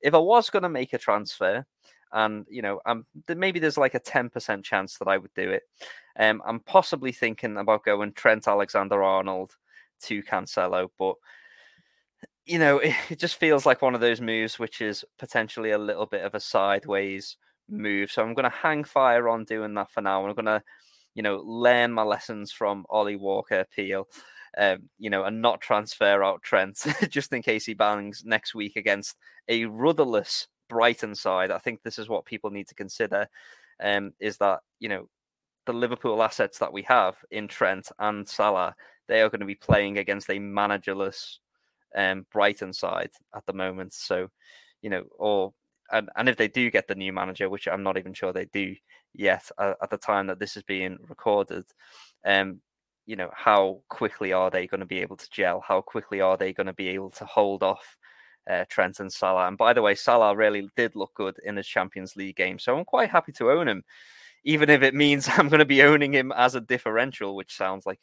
If I was going to make a transfer, and you know, I'm maybe there's like a 10% chance that I would do it. Um, I'm possibly thinking about going Trent Alexander Arnold to Cancelo, but you know, it, it just feels like one of those moves which is potentially a little bit of a sideways move. So I'm going to hang fire on doing that for now. I'm going to, you know, learn my lessons from Ollie Walker Peel, um, you know, and not transfer out Trent just in case he bangs next week against a rudderless Brighton side. I think this is what people need to consider um, is that, you know, the Liverpool assets that we have in Trent and Salah, they are going to be playing against a managerless um, Brighton side at the moment. So, you know, or and, and if they do get the new manager, which I'm not even sure they do yet uh, at the time that this is being recorded, um, you know, how quickly are they going to be able to gel? How quickly are they going to be able to hold off uh, Trent and Salah? And by the way, Salah really did look good in his Champions League game, so I'm quite happy to own him, even if it means I'm going to be owning him as a differential, which sounds like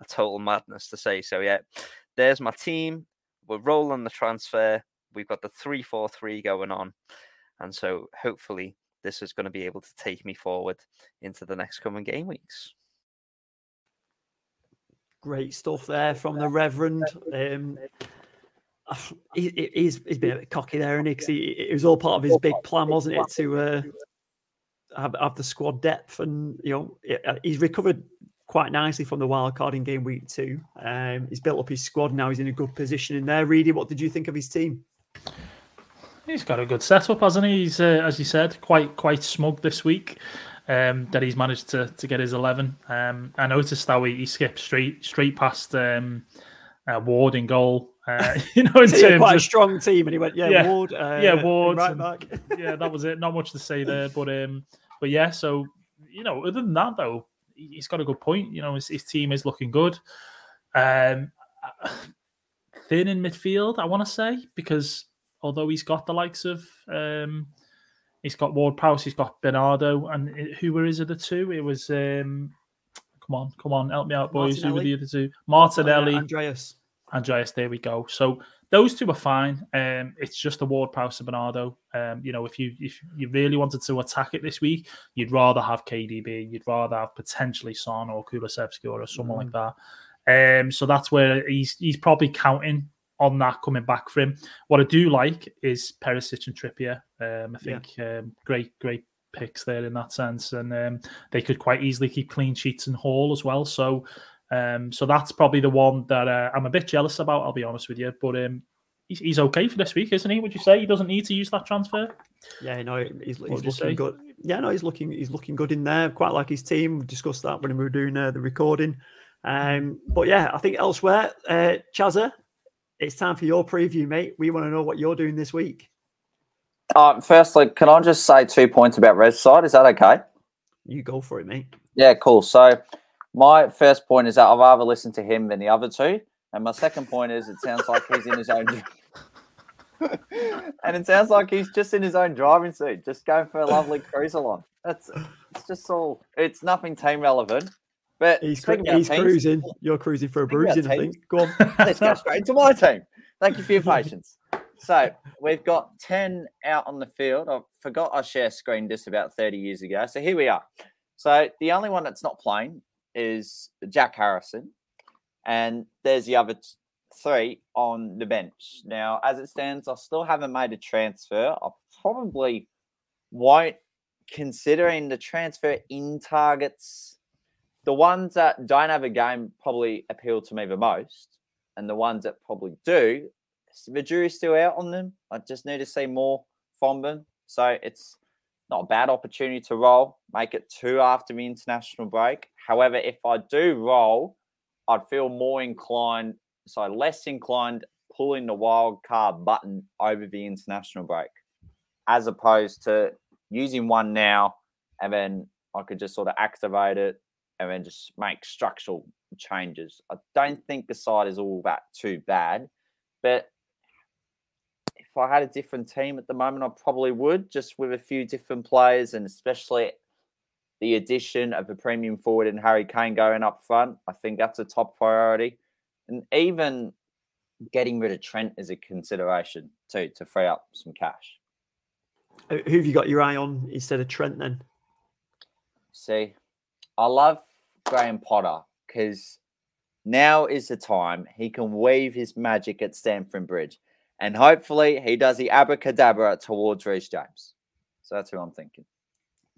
a total madness to say. So yeah, there's my team we're rolling the transfer. We've got the three four three going on, and so hopefully this is going to be able to take me forward into the next coming game weeks. Great stuff there from the Reverend. Um, he, he's he's been a bit cocky there, and he? 'Cause he, it was all part of his big plan, wasn't it? To uh, have, have the squad depth, and you know uh, he's recovered quite nicely from the wild card in game week two. Um, he's built up his squad now. He's in a good position in there. Reedy, what did you think of his team? He's got a good setup, hasn't he? He's, uh, as you said, quite quite smug this week. Um, that he's managed to to get his eleven. Um, I noticed how he, he skipped straight straight past um, uh, Ward in goal. Uh, you know, in terms quite of, a strong team, and he went, yeah, Yeah. Ward, uh, yeah, Ward, right and- back. yeah, that was it. Not much to say there, but um, but yeah. So you know, other than that, though, he- he's got a good point. You know, his, his team is looking good. Um, thin in midfield, I want to say, because although he's got the likes of um, he's got Ward Prowse, he's got Bernardo, and it- who were his other two? It was um, come on, come on, help me out, boys. Who were the other two? Martinelli. Uh, Andreas. Andreas, there we go. So those two are fine. Um, it's just the Ward Prowse and Bernardo. Um, you know, if you if you really wanted to attack it this week, you'd rather have KDB, you'd rather have potentially Son or Kulusevski or someone like that. Um, so that's where he's he's probably counting on that coming back for him. What I do like is Perisic and Trippier. Um, I Yeah. think um, great great picks there in that sense, and um, they could quite easily keep clean sheets and Hall as well. So. Um, so that's probably the one that uh, I'm a bit jealous about. I'll be honest with you, but um, he's, he's okay for this week, isn't he? Would you say he doesn't need to use that transfer? Yeah, no, he's, he's looking say? good. Yeah, no, he's looking he's looking good in there. Quite like his team. We discussed that when we were doing uh, the recording. Um, but yeah, I think elsewhere, uh, Chazza, it's time for your preview, mate. We want to know what you're doing this week. Uh, firstly, can I just say two points about Red side? Is that okay? You go for it, mate. Yeah, cool. So my first point is that I'd rather listen to him than the other two. And my second point is it sounds like he's in his own and it sounds like he's just in his own driving seat, just going for a lovely cruise along. That's it's just all it's nothing team relevant. But He's, cru- he's teams, cruising. You're cruising for a bruising, I think. Go on. Let's go straight into my team. Thank you for your patience. So we've got 10 out on the field. I forgot I share screen just about 30 years ago. So here we are. So the only one that's not playing is Jack Harrison. And there's the other t- three on the bench. Now, as it stands, I still haven't made a transfer. I probably won't, considering the transfer in targets. The ones that don't have a game probably appeal to me the most and the ones that probably do, the jury's still out on them. I just need to see more from them. So it's not a bad opportunity to roll, make it two after the international break. However, if I do roll, I'd feel more inclined, so less inclined pulling the wild card button over the international break, as opposed to using one now and then I could just sort of activate it and then just make structural changes. I don't think the side is all that too bad, but if I had a different team at the moment, I probably would, just with a few different players, and especially the addition of a premium forward and Harry Kane going up front. I think that's a top priority, and even getting rid of Trent is a consideration too to free up some cash. Who have you got your eye on instead of Trent then? See, I love Graham Potter because now is the time he can weave his magic at Stamford Bridge. And hopefully he does the abracadabra towards Reece James. So that's who I'm thinking.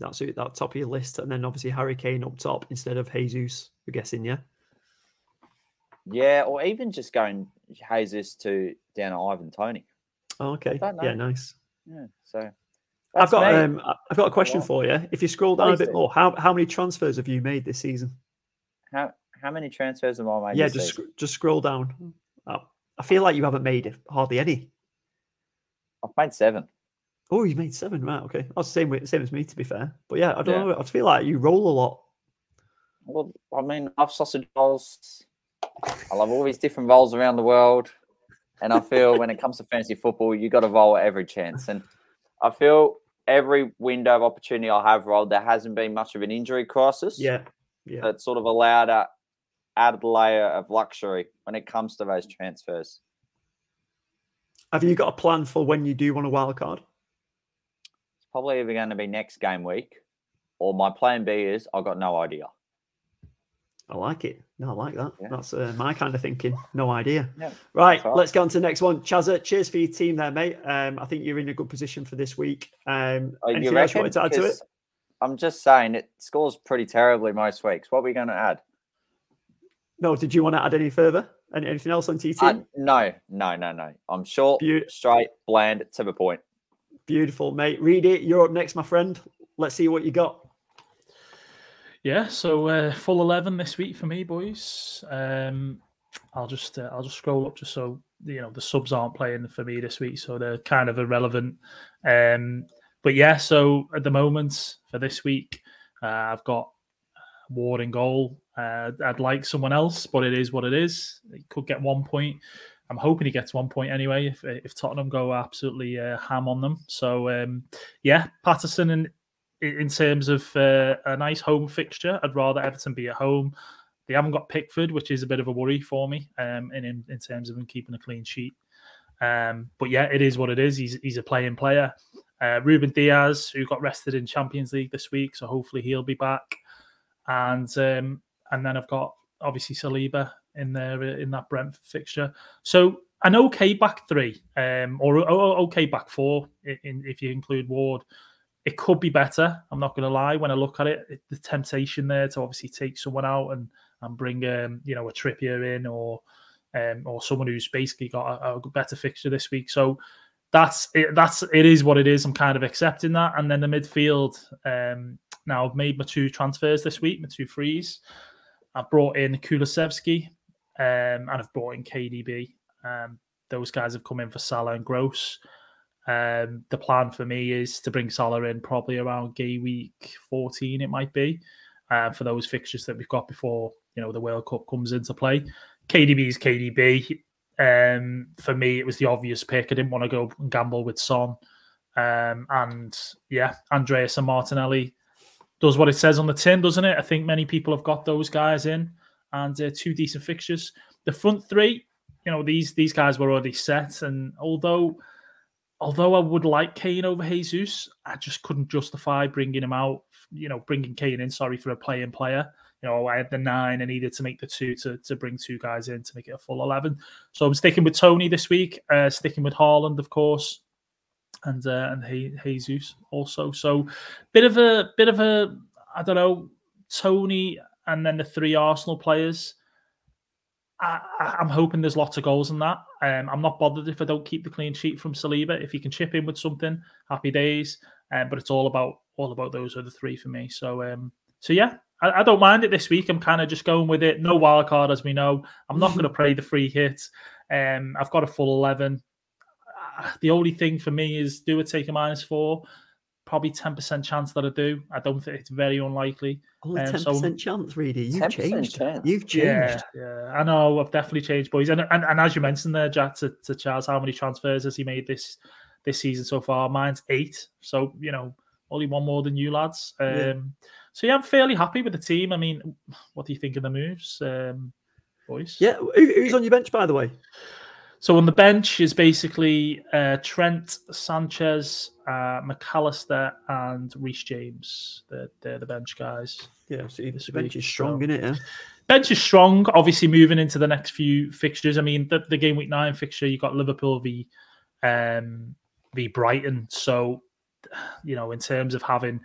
That's it, that top of your list. And then obviously Harry Kane up top instead of Jesus, we're guessing, yeah? Yeah, or even just going Jesus to down to Ivan Toney. Oh, okay. Yeah, nice. Yeah, so I've got um, I've got a question for you. If you scroll down a bit more, how how many transfers have you made this season? how how many transfers have I made? yeah, this just season? just scroll down. Oh, I feel like you haven't made hardly any. I've made seven. Oh, you made seven, right? Okay, that's the same way, same as me, to be fair. But yeah, I don't Yeah. know. I feel like you roll a lot. Well, I mean, I've sausage rolls. I love all these different roles around the world. And I feel when it comes to fantasy football, you got to roll at every chance. And I feel every window of opportunity I have rolled, there hasn't been much of an injury crisis. Yeah, yeah. That sort of allowed a added layer of luxury when it comes to those transfers. Have you got a plan for when you do want a wild card? It's probably either going to be next game week or my plan B is I've got no idea. I like it. No, I like that. Yeah. That's uh, my kind of thinking. No idea. Yeah, Right, that's all right. let's go on to the next one. Chazza, cheers for your team there, mate. Um, I think you're in a good position for this week. Um, anything you else you wanted to add to it? I'm just saying it scores pretty terribly most weeks. What are we going to add? No, did you want to add any further? Any, anything else on TT? Uh, no, no, no, no. I'm short, Beau- straight, bland, to the point. Beautiful, mate. Reedy. You're up next, my friend. Let's see what you got. Yeah, so uh, full eleven this week for me, boys. Um, I'll just uh, I'll just scroll up just so you know the subs aren't playing for me this week, so they're kind of irrelevant. Um, but yeah, so at the moment for this week, uh, I've got Ward in goal. Uh, I'd like someone else, but it is what it is. He could get one point. I'm hoping he gets one point anyway. If if Tottenham go absolutely uh, ham on them, so um, yeah, Patterson in in terms of uh, a nice home fixture, I'd rather Everton be at home. They haven't got Pickford, which is a bit of a worry for me, um, in in, terms of him keeping a clean sheet. Um, but yeah, it is what it is. He's he's a playing player. Uh, Ruben Dias, who got rested in Champions League this week, so hopefully he'll be back. And um, and then I've got obviously Saliba in there uh, in that Brentford fixture. So an okay back three, um, or, or okay back four, in, in, if you include Ward. It could be better. I'm not going to lie. When I look at it, it, the temptation there to obviously take someone out and and bring um, you know a Trippier in or um, or someone who's basically got a, a better fixture this week. So that's it. That's it is what it is. I'm kind of accepting that. And then the midfield. Um, now I've made my two transfers this week, my two frees. I've brought in Kulusevski um, and I've brought in KDB. Um, those guys have come in for Salah and Gross. Um, the plan for me is to bring Salah in probably around gay week 14, it might be, uh, for those fixtures that we've got before you know the World Cup comes into play. KDB is KDB. Um, for me, it was the obvious pick. I didn't want to go and gamble with Son. Um, and yeah, Andreas and Martinelli does what it says on the tin, doesn't it? I think many people have got those guys in and uh, two decent fixtures. The front three, you know, these these guys were already set, and although although I would like Kane over Jesus, I just couldn't justify bringing him out. You know, bringing Kane in. Sorry for a playing player. You know, I had the nine. I needed to make the two to to bring two guys in to make it a full eleven. So I'm sticking with Toney this week. Uh, sticking with Haaland, of course and uh, and Jesus also. So bit of a bit of a I don't know Toney and then the three Arsenal players. I, am hoping there's lots of goals in that. Um, I'm not bothered if I don't keep the clean sheet from Saliba. If he can chip in with something, happy days. Um, but it's all about all about those other three for me. So um, so yeah, I, I don't mind it this week. I'm kind of just going with it. No wild card, as we know. I'm not going to play the free hit. Um, I've got a full eleven the only thing for me is do I take a minus four? Probably ten percent chance that I do. I don't think it's very unlikely. Only ten Um, percent so- chance, really. You've changed. chance. You've Yeah, changed. yeah, I know. I've definitely changed, boys. And and, and as you mentioned there, Jack, to, to Charles, how many transfers has he made this this season so far? Mine's eight. So you know, only one more than you lads. Um, Yeah. So yeah, I'm fairly happy with the team. I mean, what do you think of the moves, um, boys? Yeah. Who, who's on your bench, by the way? So on the bench is basically uh, Trent, Sanchez, uh, Mac Allister, and Reece James. They're, they're the bench guys. Yeah. So This bench week, is strong, so- isn't it? Yeah? Bench is strong. Obviously, moving into the next few fixtures. I mean, the, the game week nine fixture, you got Liverpool v um, v Brighton. So, you know, in terms of having,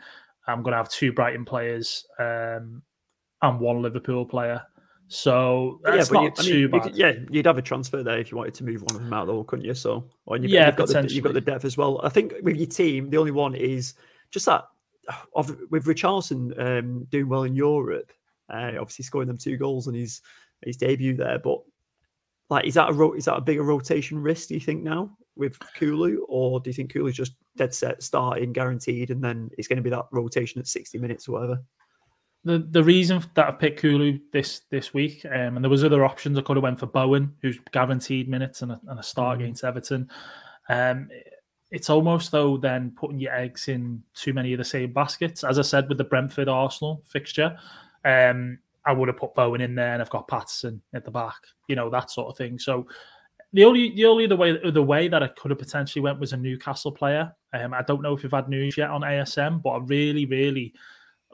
I'm going to have two Brighton players um, and one Liverpool player. So that's but not you- I mean, too you bad. yeah, you'd have a transfer there if you wanted to move one of them out, though, couldn't you? So, you've, Yeah, you've got the, you've got the depth as well. I think with your team, the only one is just that of with Richarlison um, doing well in Europe, uh, obviously scoring them two goals on his his debut there. But like, is that a ro- is that a bigger rotation risk? Do you think now with Kulu, or do you think Kulu's just dead set starting, guaranteed, and then it's going to be that rotation at sixty minutes or whatever? The the reason that I picked Kulu this this week, um, and there was other options. I could have went for Bowen, who's guaranteed minutes and a, and a start Mhm. against Everton. Um, it's almost though then putting your eggs in too many of the same baskets. As I said with the Brentford Arsenal fixture, um, I would have put Bowen in there, and I've got Patterson at the back. You know that sort of thing. So. The only the only other way the way that I could have potentially went was a Newcastle player. Um, I don't know if you've had news yet on ASM, but I really, really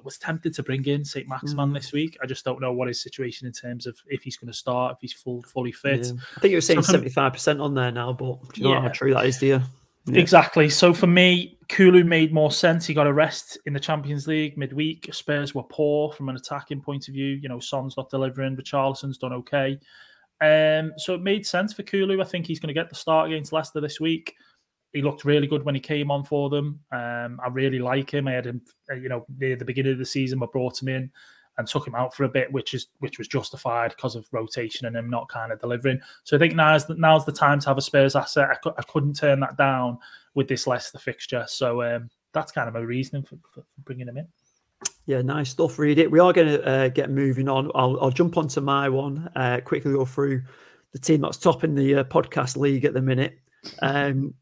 was tempted to bring in St. Maximan Mm. this week. I just don't know what his situation in terms of if he's going to start, if he's full fully fit. Yeah. I think you were saying So kind of- seventy five percent on there now, but do you know Yeah. how true that is, do you? Yeah. Exactly. So for me, Kulu made more sense. He got a rest in the Champions League midweek. Spurs were poor from an attacking point of view. You know, Son's not delivering, but Richarlison's done okay. Um, so it made sense for Kulu. I think he's going to get the start against Leicester this week. He looked really good when he came on for them. Um, I really like him. I had him, uh, you know, near the beginning of the season. I brought him in and took him out for a bit, which is which was justified because of rotation and him not kind of delivering. So I think now's the, now's the time to have a Spurs asset. I, cu- I couldn't turn that down with this Leicester fixture. So um, that's kind of my reasoning for, for bringing him in. Yeah, nice stuff. Reedy. We are going to uh, get moving on. I'll, I'll jump onto my one. Uh, quickly go through the team that's topping the uh, podcast league at the minute. Um,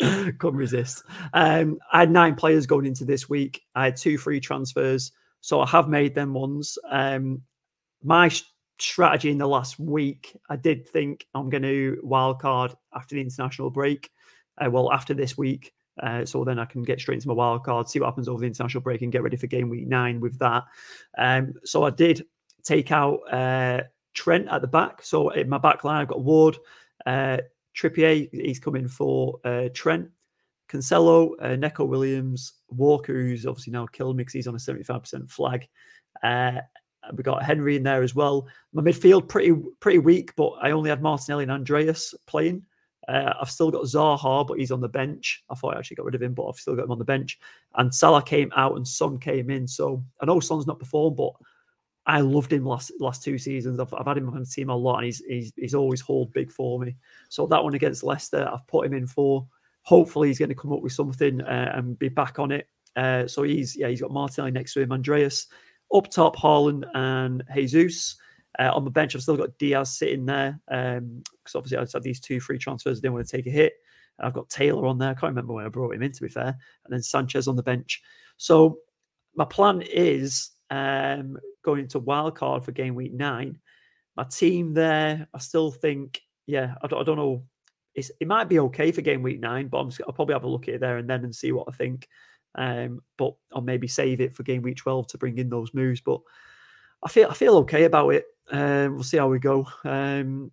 couldn't resist. Um, I had nine players going into this week. I had two free transfers, so I have made them ones. Um, my sh- strategy in the last week, I did think I'm going to wildcard after the international break. Uh, well, after this week, uh, so then I can get straight into my wild card, see what happens over the international break, and get ready for game week nine with that. Um, so I did take out uh, Trent at the back. So in my back line, I've got Ward, uh, Trippier, he's coming for uh, Trent, Cancelo, uh, Williams, Walker, who's obviously now killed me because he's on a 75% flag. Uh, we got Henry in there as well. My midfield pretty pretty weak, but I only had Martinelli and Andreas playing. Uh, I've still got Zaha, but he's on the bench. I thought I actually got rid of him, but I've still got him on the bench. And Salah came out and Son came in. So I know Son's not performed, but I loved him last last two seasons. I've, I've had him on the team a lot, and he's he's he's always hold big for me. So that one against Leicester, I've put him in for. Hopefully, he's going to come up with something uh, and be back on it. Uh, so he's yeah, he's got Martinelli next to him, Andreas up top, Haaland and Jesus. Uh, on the bench, I've still got Diaz sitting there because um, obviously I just had these two free transfers. I didn't want to take a hit. I've got Taylor on there. I can't remember when I brought him in, to be fair. And then Sanchez on the bench. So my plan is um, going into wild card for game week nine. My team there, I still think, yeah, I don't, I don't know. It's, it might be okay for game week nine, but I'm, I'll probably have a look at it there and then and see what I think. Um, but I'll maybe save it for game week 12 to bring in those moves. But I feel I feel okay about it. Um, we'll see how we go. Um,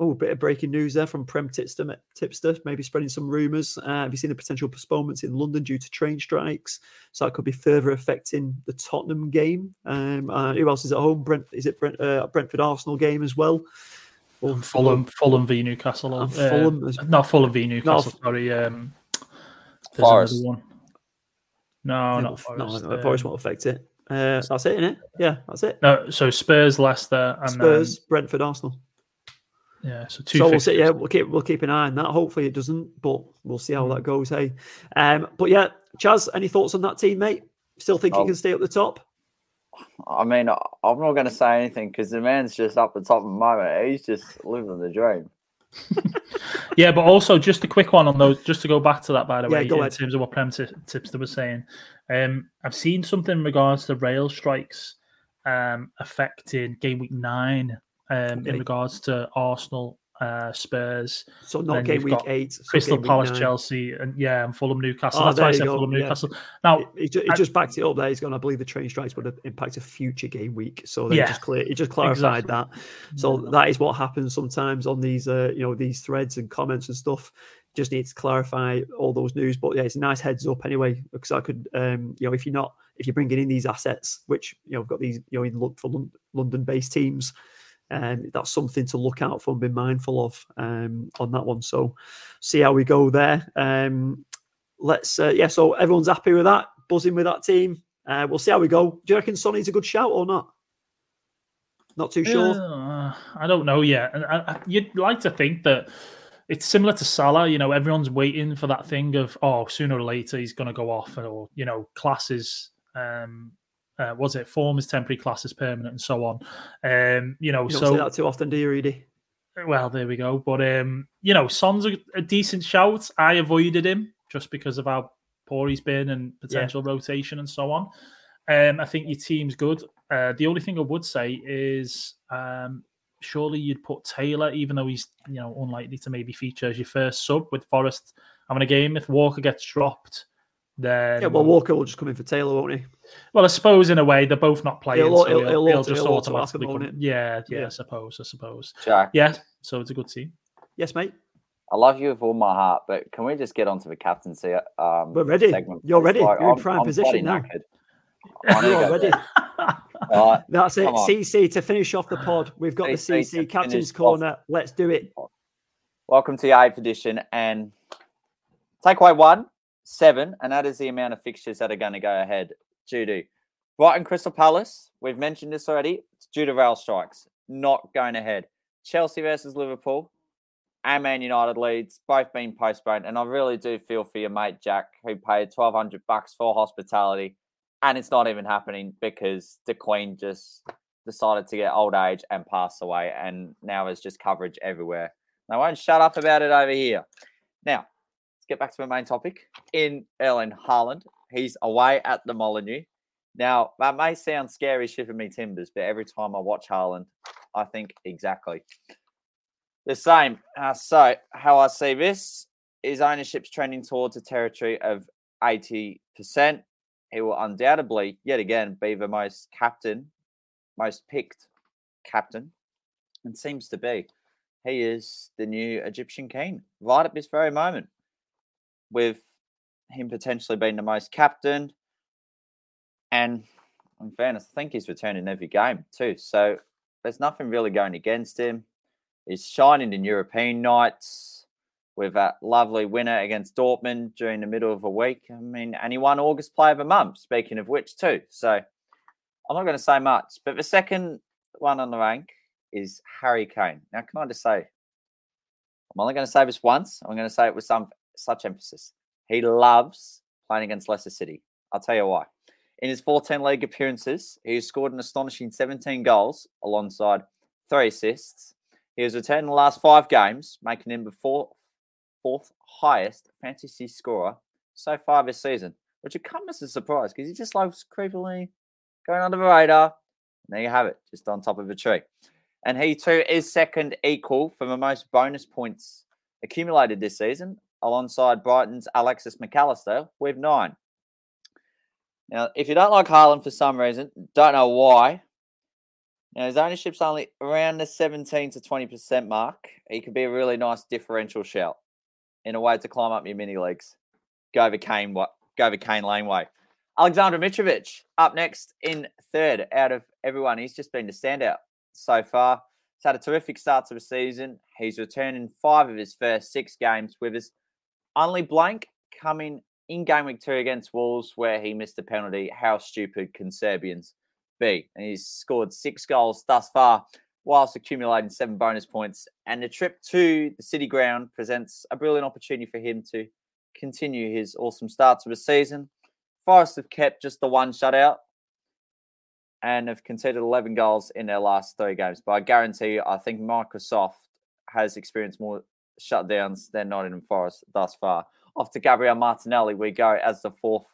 oh, a bit of breaking news there from Prem Tipster, tipster maybe spreading some rumours. Uh, have you seen the potential postponements in London due to train strikes? So that could be further affecting the Tottenham game. Um, uh, who else is at home? Brent is it Brent, uh, Brentford Arsenal game as well? Well, Fulham, Fulham v Newcastle. Uh, Fulham, uh, not Fulham v Newcastle. No, sorry, um, Forest. One. No, yeah, not Forest. No, Forest won't affect it. Uh, that's it, isn't it? Yeah, that's it. No, so Spurs, Leicester, and Spurs, Brentford, Arsenal. Yeah, so two. So we'll see. Yeah, we'll keep we'll keep an eye on that. Hopefully it doesn't, but we'll see how Mm. that goes. Hey, um, but yeah, Chaz, any thoughts on that team, mate? Still think Oh. he can stay up the top? I mean, I- I'm not going to say anything because the man's just up the top at the moment. He's just living the dream. Yeah, but also just a quick one on those, just to go back to that, by the Yeah, way, go in ahead. terms of what Prem Ti- Tipster was saying. Um, I've seen something in regards to rail strikes um, affecting game week nine um, Okay. in regards to Arsenal, uh, Spurs, So not game week eight, so Crystal game Palace. Chelsea, and yeah, and Fulham, Newcastle. Oh, That's why I said go, Fulham, yeah. Newcastle. Now, It, it, it I- just backed it up there. He's going, I believe the train strikes would have impacted a future game week. So Yeah. just clear, it just clarified Exactly. that. So that is what happens sometimes on these, uh, you know, these threads and comments and stuff. Just need to clarify all those news. But yeah, it's a nice heads up anyway, because I could, um, you know, if you're not, if you're bringing in these assets, which you know, we've got these, you know, in look for London-based teams, um, that's something to look out for and be mindful of um, on that one. So see how we go there. Um, let's, uh, yeah. So everyone's happy with that, buzzing with that team. Uh, we'll see how we go. Do you reckon Sonny's a good shout or not? Not too sure. Uh, I don't know yet. And I, I, you'd like to think that it's similar to Salah. You know, everyone's waiting for that thing of oh, sooner or later he's going to go off, or you know, classes. Um, uh, was it form is temporary, class is permanent, and so on. Um, you know, You don't so say that too often, do you, Reedy? well, there we go. But um, you know, Son's a, a decent shout. I avoided him just because of how poor he's been and potential rotation and so on. Um, I think your team's good. Uh, the only thing I would say is um, surely you'd put Taylor, even though he's you know unlikely to maybe feature as your first sub with Forest having a game. If Walker gets dropped, then Yeah, well, Walker will just come in for Taylor, won't he? Well, I suppose in a way they're both not playing, He'll- so he'll- he'll, he'll he'll just he'll automatically come. won't Yeah, yeah, Yeah. I suppose, I suppose. Jack, Yeah, so it's a good team. Yes, mate. I love you with all my heart, but can we just get onto the captaincy? Um, We're ready. segment, You're ready. Like, You're in I'm- prime I'm position now. I need to You're ready. bed. That's it. CC to finish off the pod. We've got the CC to CC Captain's finish off. Corner. Let's do it. Welcome to the eighth edition, and takeaway one, seven, and that is the amount of fixtures that are going to go ahead to Brighton Crystal Palace. We've mentioned this already. It's due to rail strikes, not going ahead. Chelsea versus Liverpool and Man United Leeds, both being postponed. And I really do feel for your mate Jack, who paid twelve hundred bucks for hospitality, and it's not even happening because the Queen just decided to get old age and pass away, and now there's just coverage everywhere. I won't shut up about it over here. Now, let's get back to the main topic. In Erling Haaland, he's away at the Molineux. Now, that may sound scary, shivering me timbers, but every time I watch Haaland, I think exactly the same. Uh, so, how I see this is ownership's trending towards a territory of 80%. He will undoubtedly, yet again, be the most captain, most picked captain, and seems to be he is the new Egyptian king right at this very moment, with him potentially being the most captain. And in fairness, I think he's returning every game too. So there's nothing really going against him. He's shining in European nights with that lovely winner against Dortmund during the middle of a week. I mean, and he won August Player of the Month, speaking of which, too. So I'm not going to say much. But the second one on the rank is Harry Kane. Now, can I just say, I'm only going to say this once. I'm going to say it with some such emphasis. He loves playing against Leicester City. I'll tell you why. In his 14 league appearances, he has scored an astonishing 17 goals alongside three assists. He has returned in the last five games, making him the fourth, fourth highest fantasy scorer so far this season, which would come as a surprise because he just loves creepily going under the radar. And there you have it, just on top of the tree. And he too is second equal for the most bonus points accumulated this season, alongside Brighton's Alexis Mac Allister with nine. Now, if you don't like Haaland for some reason, don't know why. Now, his ownership's only around the 17 to 20% mark. He could be a really nice differential shout in a way to climb up your mini leagues. Go over Kane? Go the Kane laneway. Aleksandar Mitrovic up next in third out of everyone. He's just been the standout so far. He's had a terrific start to the season. He's returned in five of his first six games with his only blank coming in game week two against Wolves, where he missed a penalty. How stupid can Serbians be? And he's scored six goals thus far, whilst accumulating seven bonus points. And the trip to the City Ground presents a brilliant opportunity for him to continue his awesome start to the season. Forest have kept just the one shutout and have conceded 11 goals in their last three games. But I guarantee you, I think Microsoft has experienced more shutdowns than Nottingham Forest thus far. Off to Gabriel Martinelli, we go as the fourth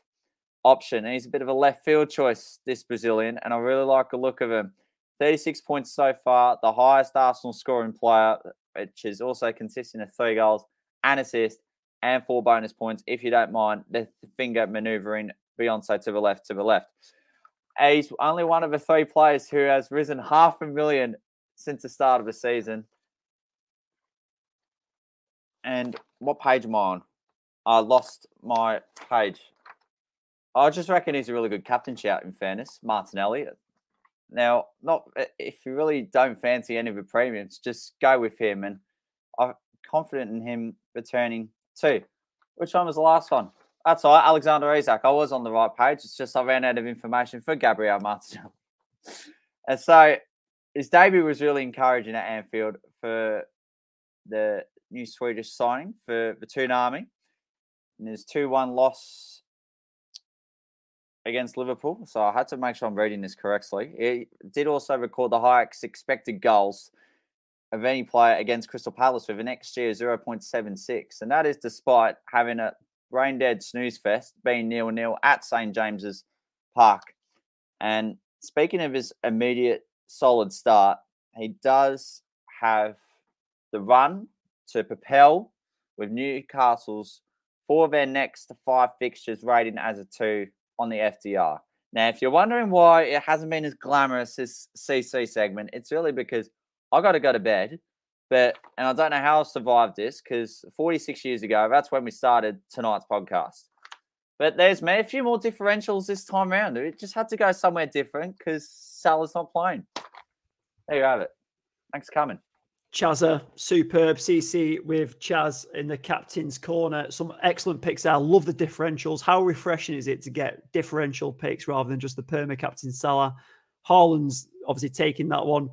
option. And he's a bit of a left field choice, this Brazilian, and I really like the look of him. 36 points so far, the highest Arsenal scoring player, which is also consisting of three goals, an assist, and four bonus points. If you don't mind the finger maneuvering Beyonce to the left, to the left. He's only one of the three players who has risen half a million since the start of the season. And what page am I on? I lost my page. I just reckon he's a really good captain shout, in fairness, Martinelli. Now, not if you really don't fancy any of the premiums, just go with him. And I'm confident in him returning too. Which one was the last one? That's all right, Alexander Isak. I was on the right page. It's just I ran out of information for Gabriel Martinelli. and so his debut was really encouraging at Anfield for the new Swedish signing for the Toon Army. And his 2 1 loss against Liverpool. So I had to make sure I'm reading this correctly. He did also record the highest expected goals of any player against Crystal Palace with an XG of 0.76. And that is despite having a rain dead snooze fest being nil nil at St James's Park. And speaking of his immediate solid start, he does have the run to propel with Newcastle's for their next five fixtures rating as a two on the FDR. Now, if you're wondering why it hasn't been as glamorous as CC segment, it's really because I got to go to bed But and I don't know how I survived this because 46 years ago, that's when we started tonight's podcast. But there's me a few more differentials this time around. It just had to go somewhere different because Salah's not playing. There you have it. Thanks for coming. Chazza, superb CC with Chaz in the captain's corner. Some excellent picks there. I love the differentials. How refreshing is it to get differential picks rather than just the perma captain Salah? Haaland's obviously taking that one.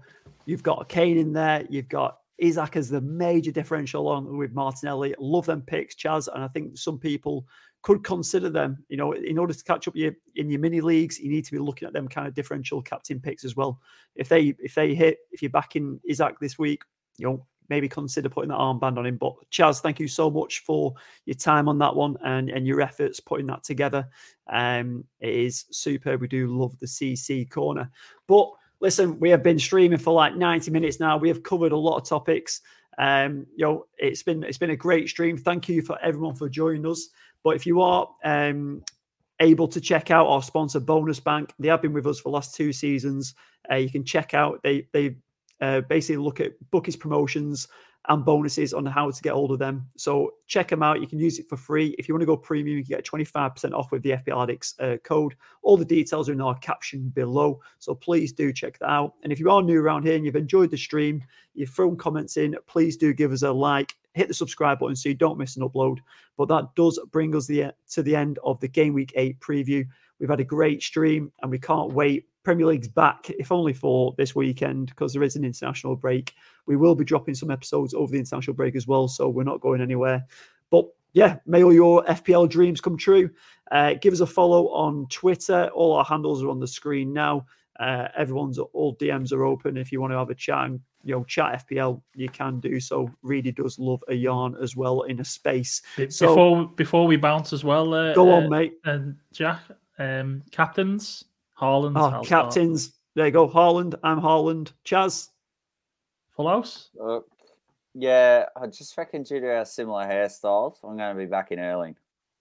You've got Kane in there. You've got Isak as the major differential along with Martinelli. Love them picks, Chaz. And I think some people could consider them. You know, in order to catch up your in your mini leagues, you need to be looking at them kind of differential captain picks as well. If they if they hit, if you're back in Isak this week, you know, maybe consider putting that armband on him. But Chaz, thank you so much for your time on that one and, and your efforts putting that together. Um, it is superb. We do love the CC corner. But listen, we have been streaming for like 90 minutes now. We have covered a lot of topics. Um, you know, it's been it's been a great stream. Thank you for everyone for joining us. But if you are um, able to check out our sponsor bonus bank they have been with us for the last two seasons uh, you can check out they they uh, basically look at bookies promotions and bonuses on how to get hold of them. So check them out. You can use it for free. If you want to go premium, you can get 25% off with the FPL Addicts uh, code. All the details are in our caption below. So please do check that out. And if you are new around here and you've enjoyed the stream, you've thrown comments in, please do give us a like. Hit the subscribe button so you don't miss an upload. But that does bring us the, to the end of the Game Week 8 preview. We've had a great stream and we can't wait Premier League's back, if only for this weekend, because there is an international break. We will be dropping some episodes over the international break as well, so we're not going anywhere. But yeah, may all your FPL dreams come true. Uh, give us a follow on Twitter. All our handles are on the screen now. Uh, everyone's all DMs are open. If you want to have a chat and you know chat FPL, you can do so. Really does love a yarn as well in a space. So, before before we bounce as well, uh, go on, mate. And Jack, um, captains Haaland. Oh, captains. Start. There you go. Haaland. I'm Haaland. Chaz. Full house. Uh, yeah, I just reckon due to our similar hairstyles, I'm going to be back in Erling.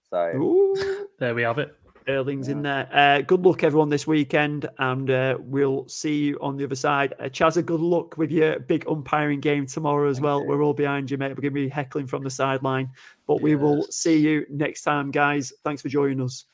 So Ooh. there we have it. Erling's yeah. in there. Uh, good luck, everyone, this weekend, and uh, we'll see you on the other side. Uh, Chaz, good luck with your big umpiring game tomorrow as Thank well. You. We're all behind you, mate. We're going to be heckling from the sideline, but yes. we will see you next time, guys. Thanks for joining us.